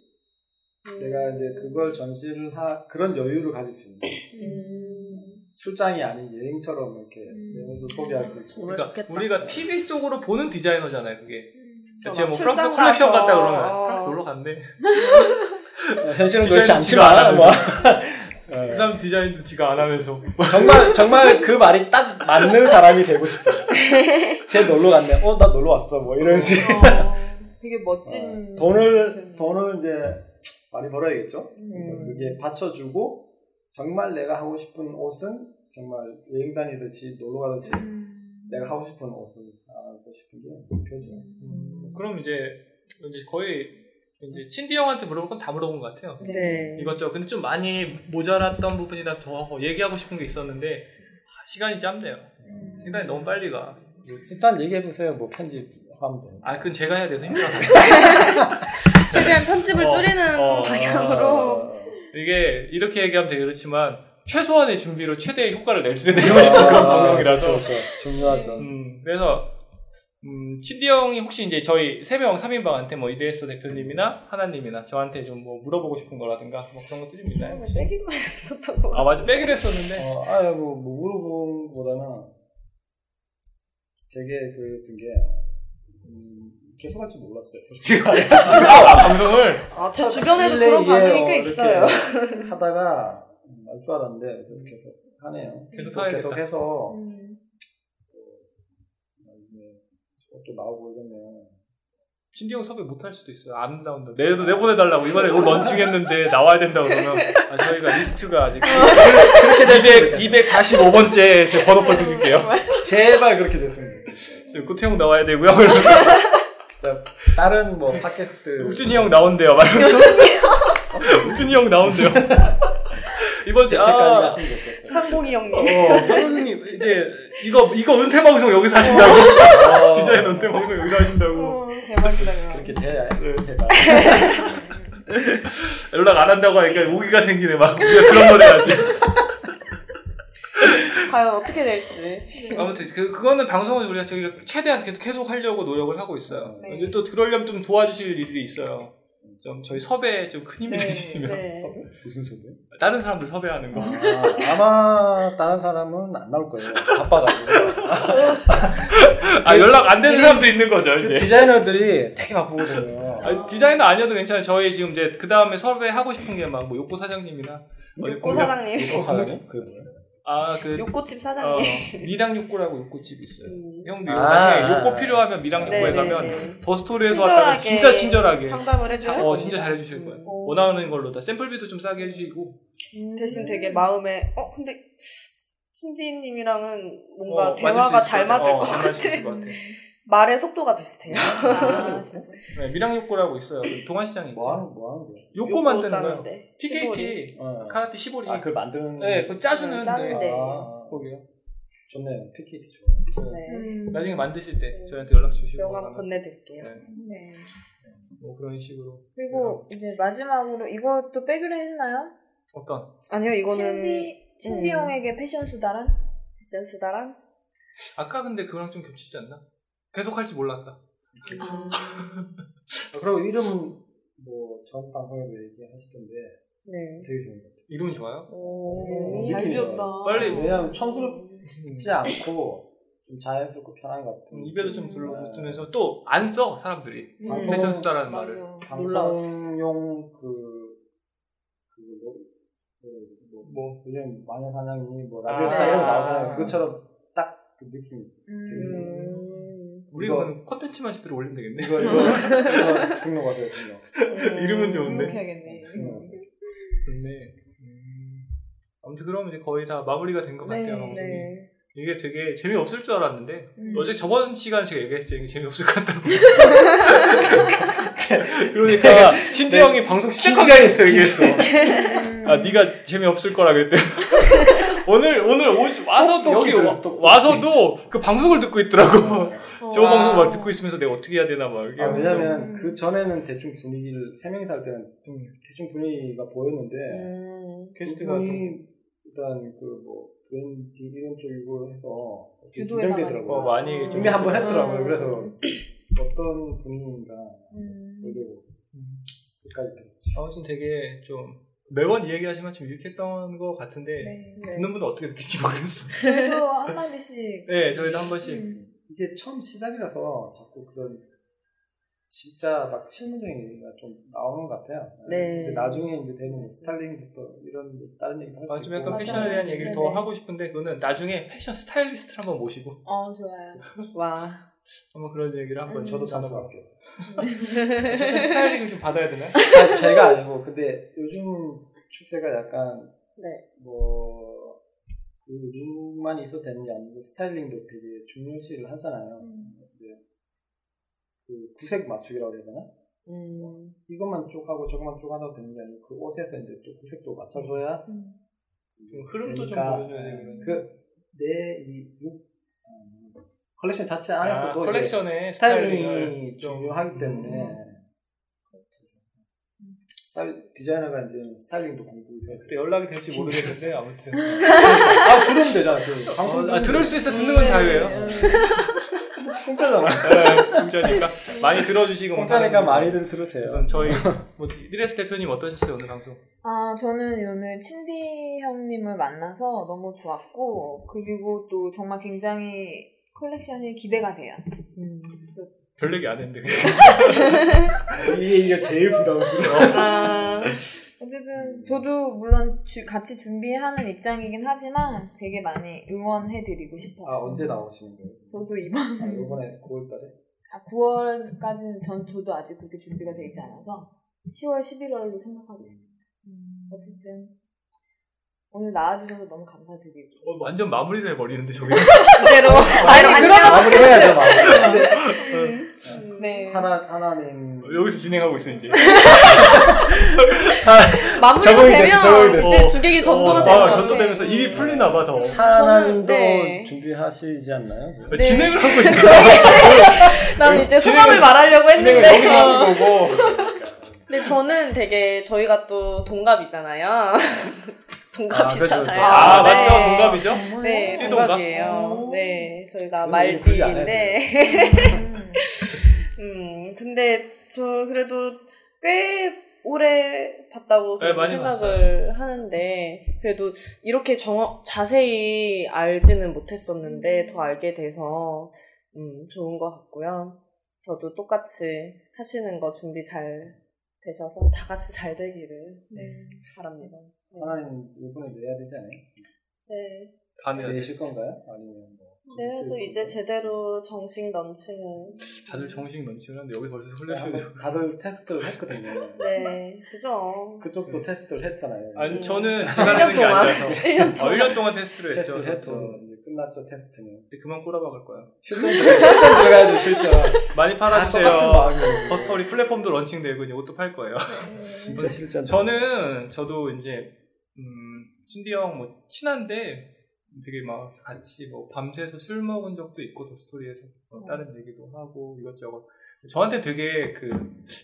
내가 이제 그걸 전시를 하 그런 여유를 가질 수 있는 출장이 아닌 여행처럼 이렇게 여행에서 소개할 수 있고 그러니까 우리가 TV 속으로 보는 디자이너잖아요, 그게. 그쵸, 제가 뭐 출장 프랑스 컬렉션. 갔다 그러면 어. 프랑스 놀러 갔네. 현실은 디자인 그렇지 않지만 뭐 그 사람 디자인도 지가 안 하면서. 정말 정말 그 말이 딱 맞는 사람이 되고 싶어요. 쟤 놀러 갔네. 어 나 놀러 왔어. 뭐 이런 식. 어, 되게 멋진 돈을 돈을 이제 많이 벌어야겠죠. 음. 그게 받쳐주고 정말 내가 하고 싶은 옷은 정말 여행 다니듯이 놀러 가듯이 내가 하고 싶은 옷을 하고 싶은 게 목표죠. 그럼 이제 이제 거의 이제 친디 형한테 물어볼 건 다 물어본 것 같아요. 네. 이것저것. 근데 좀 많이 모자랐던 부분이나 더 얘기하고 싶은 게 있었는데 아, 시간이 짧네요. 시간이 너무 빨리 가. 일단 얘기해 보세요. 뭐 편집하면 돼요. 아, 그건 제가 해야 돼서 힘들어요. 최대한 편집을 어, 줄이는 어. 방향으로. 이게 이렇게 얘기하면 되게 그렇지만 최소한의 준비로 최대의 효과를 낼 수 있는 그런 방송이라서 그렇죠. 중요하죠. 음, 그래서 음, 친디 형이 혹시 이제 저희 세명 3인방한테 뭐 이데스 대표님이나 하나님이나 저한테 좀 뭐 물어보고 싶은 거라든가 뭐 그런 것들이 있나요? 혹시? 빼기만 했었던 거 아 맞아 빼기로 했었는데 어, 아유 뭐, 뭐 물어본 것보다는 되게 그게 음, 계속 할줄 몰랐어요. 솔직히 방송을 아, 제 주변에도 그런 반응이 어, 꽤 있어요. 하다가 알 줄 알았는데 계속 계속 하네요. 계속. 계속 해서 음. 또 나오고 이러면 형 섭외 못 할 수도 있어요. 안 나온다. 내도 내보내달라고 이번에 이걸 런칭했는데 나와야 된다 그러면 아, 저희가 리스트가 아직 그렇게 200 245번째 제 번호표 드릴게요. 제발 그렇게 됐으면 좋겠어요. 지금 꾸태 형 나와야 되고요. 자, 다른 뭐 팟캐스트 우준이 형 나온대요. 말하면서 우준이 형 나온대요. 이번 주 아. 상봉이 형님. 어, 형님 이제 이거 이거 은퇴 방송 여기서 하신다고 어, 디자인 은퇴 방송 여기서 하신다고 어, 대박이다. 그렇게 돼야 네. 대박. 연락 안 한다고 하니까 오기가 생기네 막 우리가 그런 걸 해야지. 과연 어떻게 될지. 아무튼 그 그거는 방송을 우리가 저희가 최대한 계속 계속 하려고 노력을 하고 있어요. 네. 근데 또 그러려면 좀 도와주실 일들이 있어요. 좀 저희 섭외에 좀 큰 힘이 네, 되시면 네. 무슨 소리? 다른 사람들 섭외하는 거. 아, 아마 다른 사람은 안 나올 거예요. 바빠가지고. 아 연락 안 되는 사람도 있는 거죠 그 이제. 디자이너들이 되게 바쁘거든요. 아, 디자이너 아니어도 괜찮아요. 저희 지금 이제 그 다음에 섭외하고 싶은 게 막 뭐 욕구 사장님이나 공장- 사장님. 어, 가라니? 그게 뭐야? 아그 욕고집 어, 사장님. 미랑 욕구라고 욕구집이 있어요. 음. 형도 아, 나중에 아, 욕구 아. 필요하면 미랑 욕구에 네, 가면 네, 네. 더 스토리에서 왔다가 진짜 친절하게 상담을 해줘요. 어 진짜 잘 해주실 거예요. 원하는 걸로 다 샘플비도 좀 싸게 해주시고 대신 되게 마음에 어 근데 신디님이랑은 뭔가 어, 대화가 잘 것. 맞을 어, 것잘 같아. 맞을 수 있을 것 같아. 말의 속도가 비슷해요. 아, 진짜. 네, 미랑 욕구라고 있어요. 그 동안시장에 있죠. 뭐 하는, 뭐 하는 거야? 욕구 만드는 거예요. 짜는데. PKT 어. 카라테 시보리. 아, 그걸 만드는. 네, 그 짜주는 음, 짜는데. 네. 아, 거기요. 좋네요. PKT 좋아요. 네. 음. 나중에 만드실 때 저희한테 연락 주시고 그러면 건네드릴게요. 네. 네. 뭐 그런 식으로 그리고 이제 마지막으로 이것도 빼기로 했나요? 어떤 아니요 이거는 친디 친디 음. 형에게 패션 수다란? 패션 수다랑 아까 근데 그거랑 좀 겹치지 않나? 계속 할지 몰랐다. 아, 아, 그리고 이름은 뭐 전 방송에도 얘기하시던데 네. 되게 좋은 것 같아요. 이름이 좋아요? 오, 잘 느낌이 지었다. 빨리 왜냐면 청스럽지 않고 좀 자연스럽고 편한 것 같은. 음, 입에도 좀 들러붙으면서 또안 써 사람들이 음. 방송- 패션 수다라는. 말을 방송용 그, 그, 뭐, 뭐, 뭐, 뭐 요즘 마녀사냥이 뭐 아. 라디오스타 이런 거 아. 나오잖아요. 그것처럼 딱 그 느낌. 음. 우리는 콘텐츠만 제대로 올리면 되겠네. 이거, 이거, 이거 등록하세요, 등록. 이름은 좋은데. 등록해야겠네. 등록하세요. 좋네. 음. 아무튼 그러면 이제 거의 다 마무리가 된것 네, 같아요. 방송이. 네. 이게 되게 재미없을 줄 알았는데 음. 어제 저번 시간 제가 얘기했지 이게 재미없을 것 같다고. 그러니까 신대 네. 형이 방송 시작하기부터 얘기했어. 아 네가 재미없을 거라 그랬대. 오늘 오늘 오시, 와서 똑똑히 여기 와. 와서도 그 방송을 듣고 있더라고. 저 와. 방송 막 듣고 있으면서 내가 어떻게 해야 되나 막 이렇게. 아. 왜냐면 그 전에는 대충 분위기를, 세 명이서 할 때는 대충 분위기가 보였는데, 음. 게스트가 좀 그분이 일단 그 뭐, 브랜디 이런 쪽이고 해서 긴장되더라고요. 어, 많이 좀 준비 한번 했더라고요. 음. 그래서 어떤 분위기인가 음. 보려고. 끝까지 들었죠. 아무튼 되게 좀 매번 이 얘기하지만 좀 유익했던 것 같은데 네. 듣는 분은 어떻게 느낄지 모르겠어요. 저희도 한 마디씩. 네, 저희도 한 번씩. 음. 이게 처음 시작이라서 자꾸 그런 진짜 막 실무적인 얘기가 좀 나오는 것 같아요. 네. 근데 나중에 이제 되면 스타일링부터 이런 다른 얘기도 할수 아, 있고. 좀 약간. 패션에 대한 얘기를 더 네네. 하고 싶은데 그거는 나중에 패션 스타일리스트를 한번 모시고 어, 좋아요. 와. 한번 그런 얘기를 한번 음. 저도. 참석할게요. 패션 스타일링을 좀 받아야 되나? 아, 제가 아니고 근데 요즘 추세가 약간 네. 뭐 그 룩만 있어도 되는 게 아니고 스타일링도 되게 중요시를 하잖아요. 근데 그 구색 맞추기라고 해야 되나? 음. 이것만 쭉 하고 저것만 쭉 하다 되는 게 아니고 그 옷에서 이제 또 구색도 맞춰줘야 음. 좀 흐름도 좀 되니까, 보여줘야 되는 그 내 이 룩 컬렉션 자체 안에서도 아, 컬렉션의 스타일링이 스타일링을 좀- 중요하기 때문에 음. 스타일, 디자이너가 이제 스타일링도 공부해야 그때 연락이 될지 모르겠는데 아무튼 아 들으면 되잖아. 저 방송 어, 아, 들을 수 있어 듣는 건 자유예요. 네. 공짜잖아. 네, 공짜니까 많이 들어주시고 공짜니까. 많이들 들으세요. 우선 저희 뭐 이레스 대표님 어떠셨어요 오늘 방송? 아, 저는 오늘 친디 형님을 만나서 너무 좋았고, 그리고 또 정말 굉장히 컬렉션이 기대가 돼요. 음, 그래서 별 얘기 안 했는데 이게 이게 제일 부담스러워. 아. 어쨌든 저도 물론 주- 같이 준비하는 입장이긴 하지만 되게 많이 응원해드리고 싶어요. 아 언제 나오시는 거예요? 저도 이번 아, 이번에 9월달에? 아, 9월까지는 전 저도 아직 그렇게 준비가 되어 있지 않아서 10월, 11월로 생각하고 있습니다. 음, 어쨌든 오늘 나와주셔서 너무 감사드리고 어, 완전 마무리를 해버리는데 저기 그대로. 아니. 그러면- 마무리해야죠 마무리. 근데 네. 하나 하나님 여기서 진행하고 있어 이제. 마무리가 되면 됐어. 이제 주객이 전도가 어, 되는 아, 것 전도 같아. 되면서 입이 풀리나 봐 더. 하나님도 네. 준비하시지 않나요? 아, 진행을 하고 있어. 난 이제 진행을- 소감을 말하려고 진행을 했는데. 여기서 하는 거고. 근데 저는 되게 저희가 또 동갑이잖아요. 아. 동갑이잖아요. 아 네. 맞죠 동갑이죠? 네, 띠동갑? 동갑이에요. 네, 저희가 말띠인데. 음, 근데 저 그래도 꽤 오래 봤다고 네, 생각을 하는데 그래도 이렇게 정 자세히 알지는 못했었는데 더 알게 돼서 음, 좋은 것 같고요. 저도 똑같이 하시는 거 준비 잘 되셔서 다 같이 잘 되기를 네, 바랍니다. 네. 하나님 이번에 내야 되지 않아요? 네. 다음에 내실 건가요? 아니면 뭐? 네, 저 이제 제대로 정식 넘치는. 다들 정식 넘치는데 여기 벌써 네, 흘려시고. 한번 다들 테스트를 했거든요. 네, 그죠. 그쪽도 테스트를 했잖아요. 아니 음. 저는 1년 제가 하는 게 동안. 아니라서. 1년 어, 동안. 1년 동안 테스트를 했죠. 테스트를 했죠. 이제 끝났죠 테스트는. 이제 그만 꼬라박을 거야. 실전 들어- 실전 들어가야죠 실전. 많이 다 팔아주세요. 버스토리 플랫폼도 런칭되고 이제 옷도 팔 거예요. 진짜 실전. 저는 저도 이제 음, 신디 형 뭐 친한데 되게 막 같이 뭐 밤새서 술 먹은 적도 있고 더 스토리에서 뭐 다른 얘기도 하고 이것저것 저한테 되게 그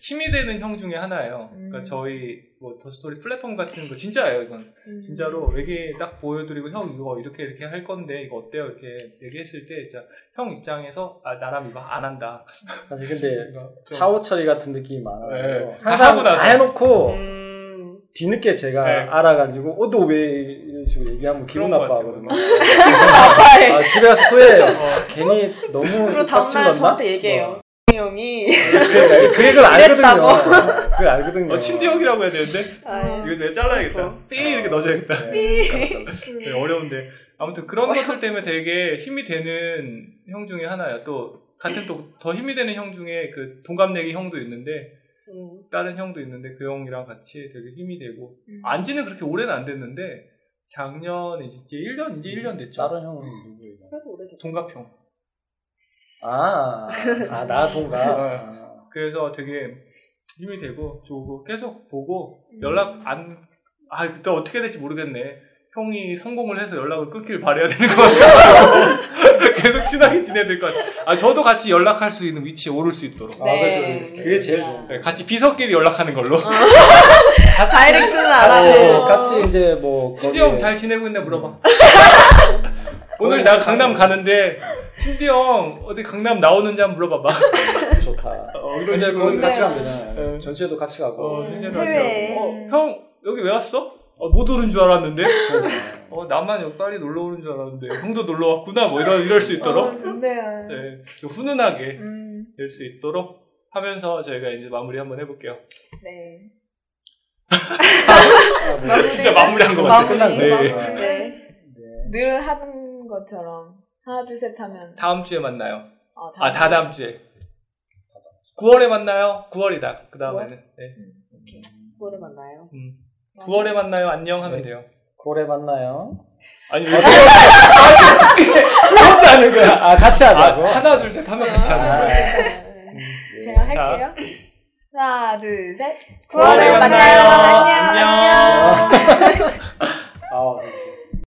힘이 되는 형 중에 하나예요. 그러니까 음. 저희 뭐 더 스토리 플랫폼 같은 거 진짜예요 이건 진짜로 얘기 딱 보여드리고 형 이거 이렇게 이렇게 할 건데 이거 어때요 이렇게 얘기했을 때 진짜 형 입장에서 아 나랑 이거 안 한다. 사실 근데 사후 처리 같은 느낌이 많아요. 네. 다 항상 하고 나서. 다 해놓고 음, 뒤늦게 제가 네. 알아가지고 어너왜 이런 식으로 얘기하면 기분 나빠하거든요. 아, 집에 가서 후회해요. 괜히 너무 그리고 다음날? 저한테 얘기해요. 형이. 그러니까 그 얘기를 알거든요. 그걸 알거든요. 어, 친디 형이라고 해야 되는데 아유, 이거 내가 잘라야겠다. 삐 이렇게 넣어줘야겠다. 네. 네, 어려운데 아무튼 그런 것들 때문에 되게 힘이 되는 형 중에 하나예요. 또 같은 또 더 힘이 되는 형 중에 그 동갑내기 형도 있는데 음, 다른 형도 있는데 그 형이랑 같이 되게 힘이 되고 음. 안지는 그렇게 오래는 안 됐는데 작년 이제 1년 이제 1년 됐죠. 다른 형은 누구예요? 그래도 오래됐죠. 동갑 형. 아, 아, 나 동갑. 아. 그래서 되게 힘이 되고 좋고 계속 보고 연락 안 아 그때 어떻게 될지 모르겠네. 형이 성공을 해서 연락을 끊기를 바래야 되는 것 같아요. 계속 친하게 지내야 될 것 같아요. 아 저도 같이 연락할 수 있는 위치에 오를 수 있도록. 아, 네. 그렇죠. 그게 제일 좋은 네, 같이 비서끼리 연락하는 걸로. 다이렉트는 안 같이, 하고. 같이 이제 뭐. 신디 거기에 형 잘 지내고 있나 물어봐. 오늘 나 강남 가는데 신디 형 어디 강남 나오는지 한번 물어봐봐. 좋다. 어, 이런 이제 거기 같이 네. 가면 되잖아요. 네. 전시회도 같이 가고. 어, 해외. 어, 형 여기 왜 왔어? 어, 못 오는 줄 알았는데. 어, 나만 여기 빨리 놀러 오는 줄 알았는데 형도 놀러 왔구나. 뭐 이런 이럴 수 어, 있도록 좋네요. 네, 좀 훈훈하게 음, 될 수 있도록 하면서 저희가 이제 마무리 한번 해볼게요. 네. 아, 네. 진짜 마무리한 것 같아요. 네. 거예요. 네. 네. 늘 하는 것처럼 하나 둘 셋 하면 다음 주에 만나요. 어, 아, 다 다음 주에. 9월에 만나요. 9월이다. 그 다음에는. 네. 9월에 만나요. 음. 9월에 만나요. 안녕 하면 돼요. 9월에 만나요. 아니, 왜 혼자 하는 거야. 아, 같이 아, 하자고. 하나, 둘, 셋 하면 같이 하는 거예요. 네. 제가 자. 할게요. 하나 둘 셋. 9월에 만나요. 만나요. 안녕. 안녕.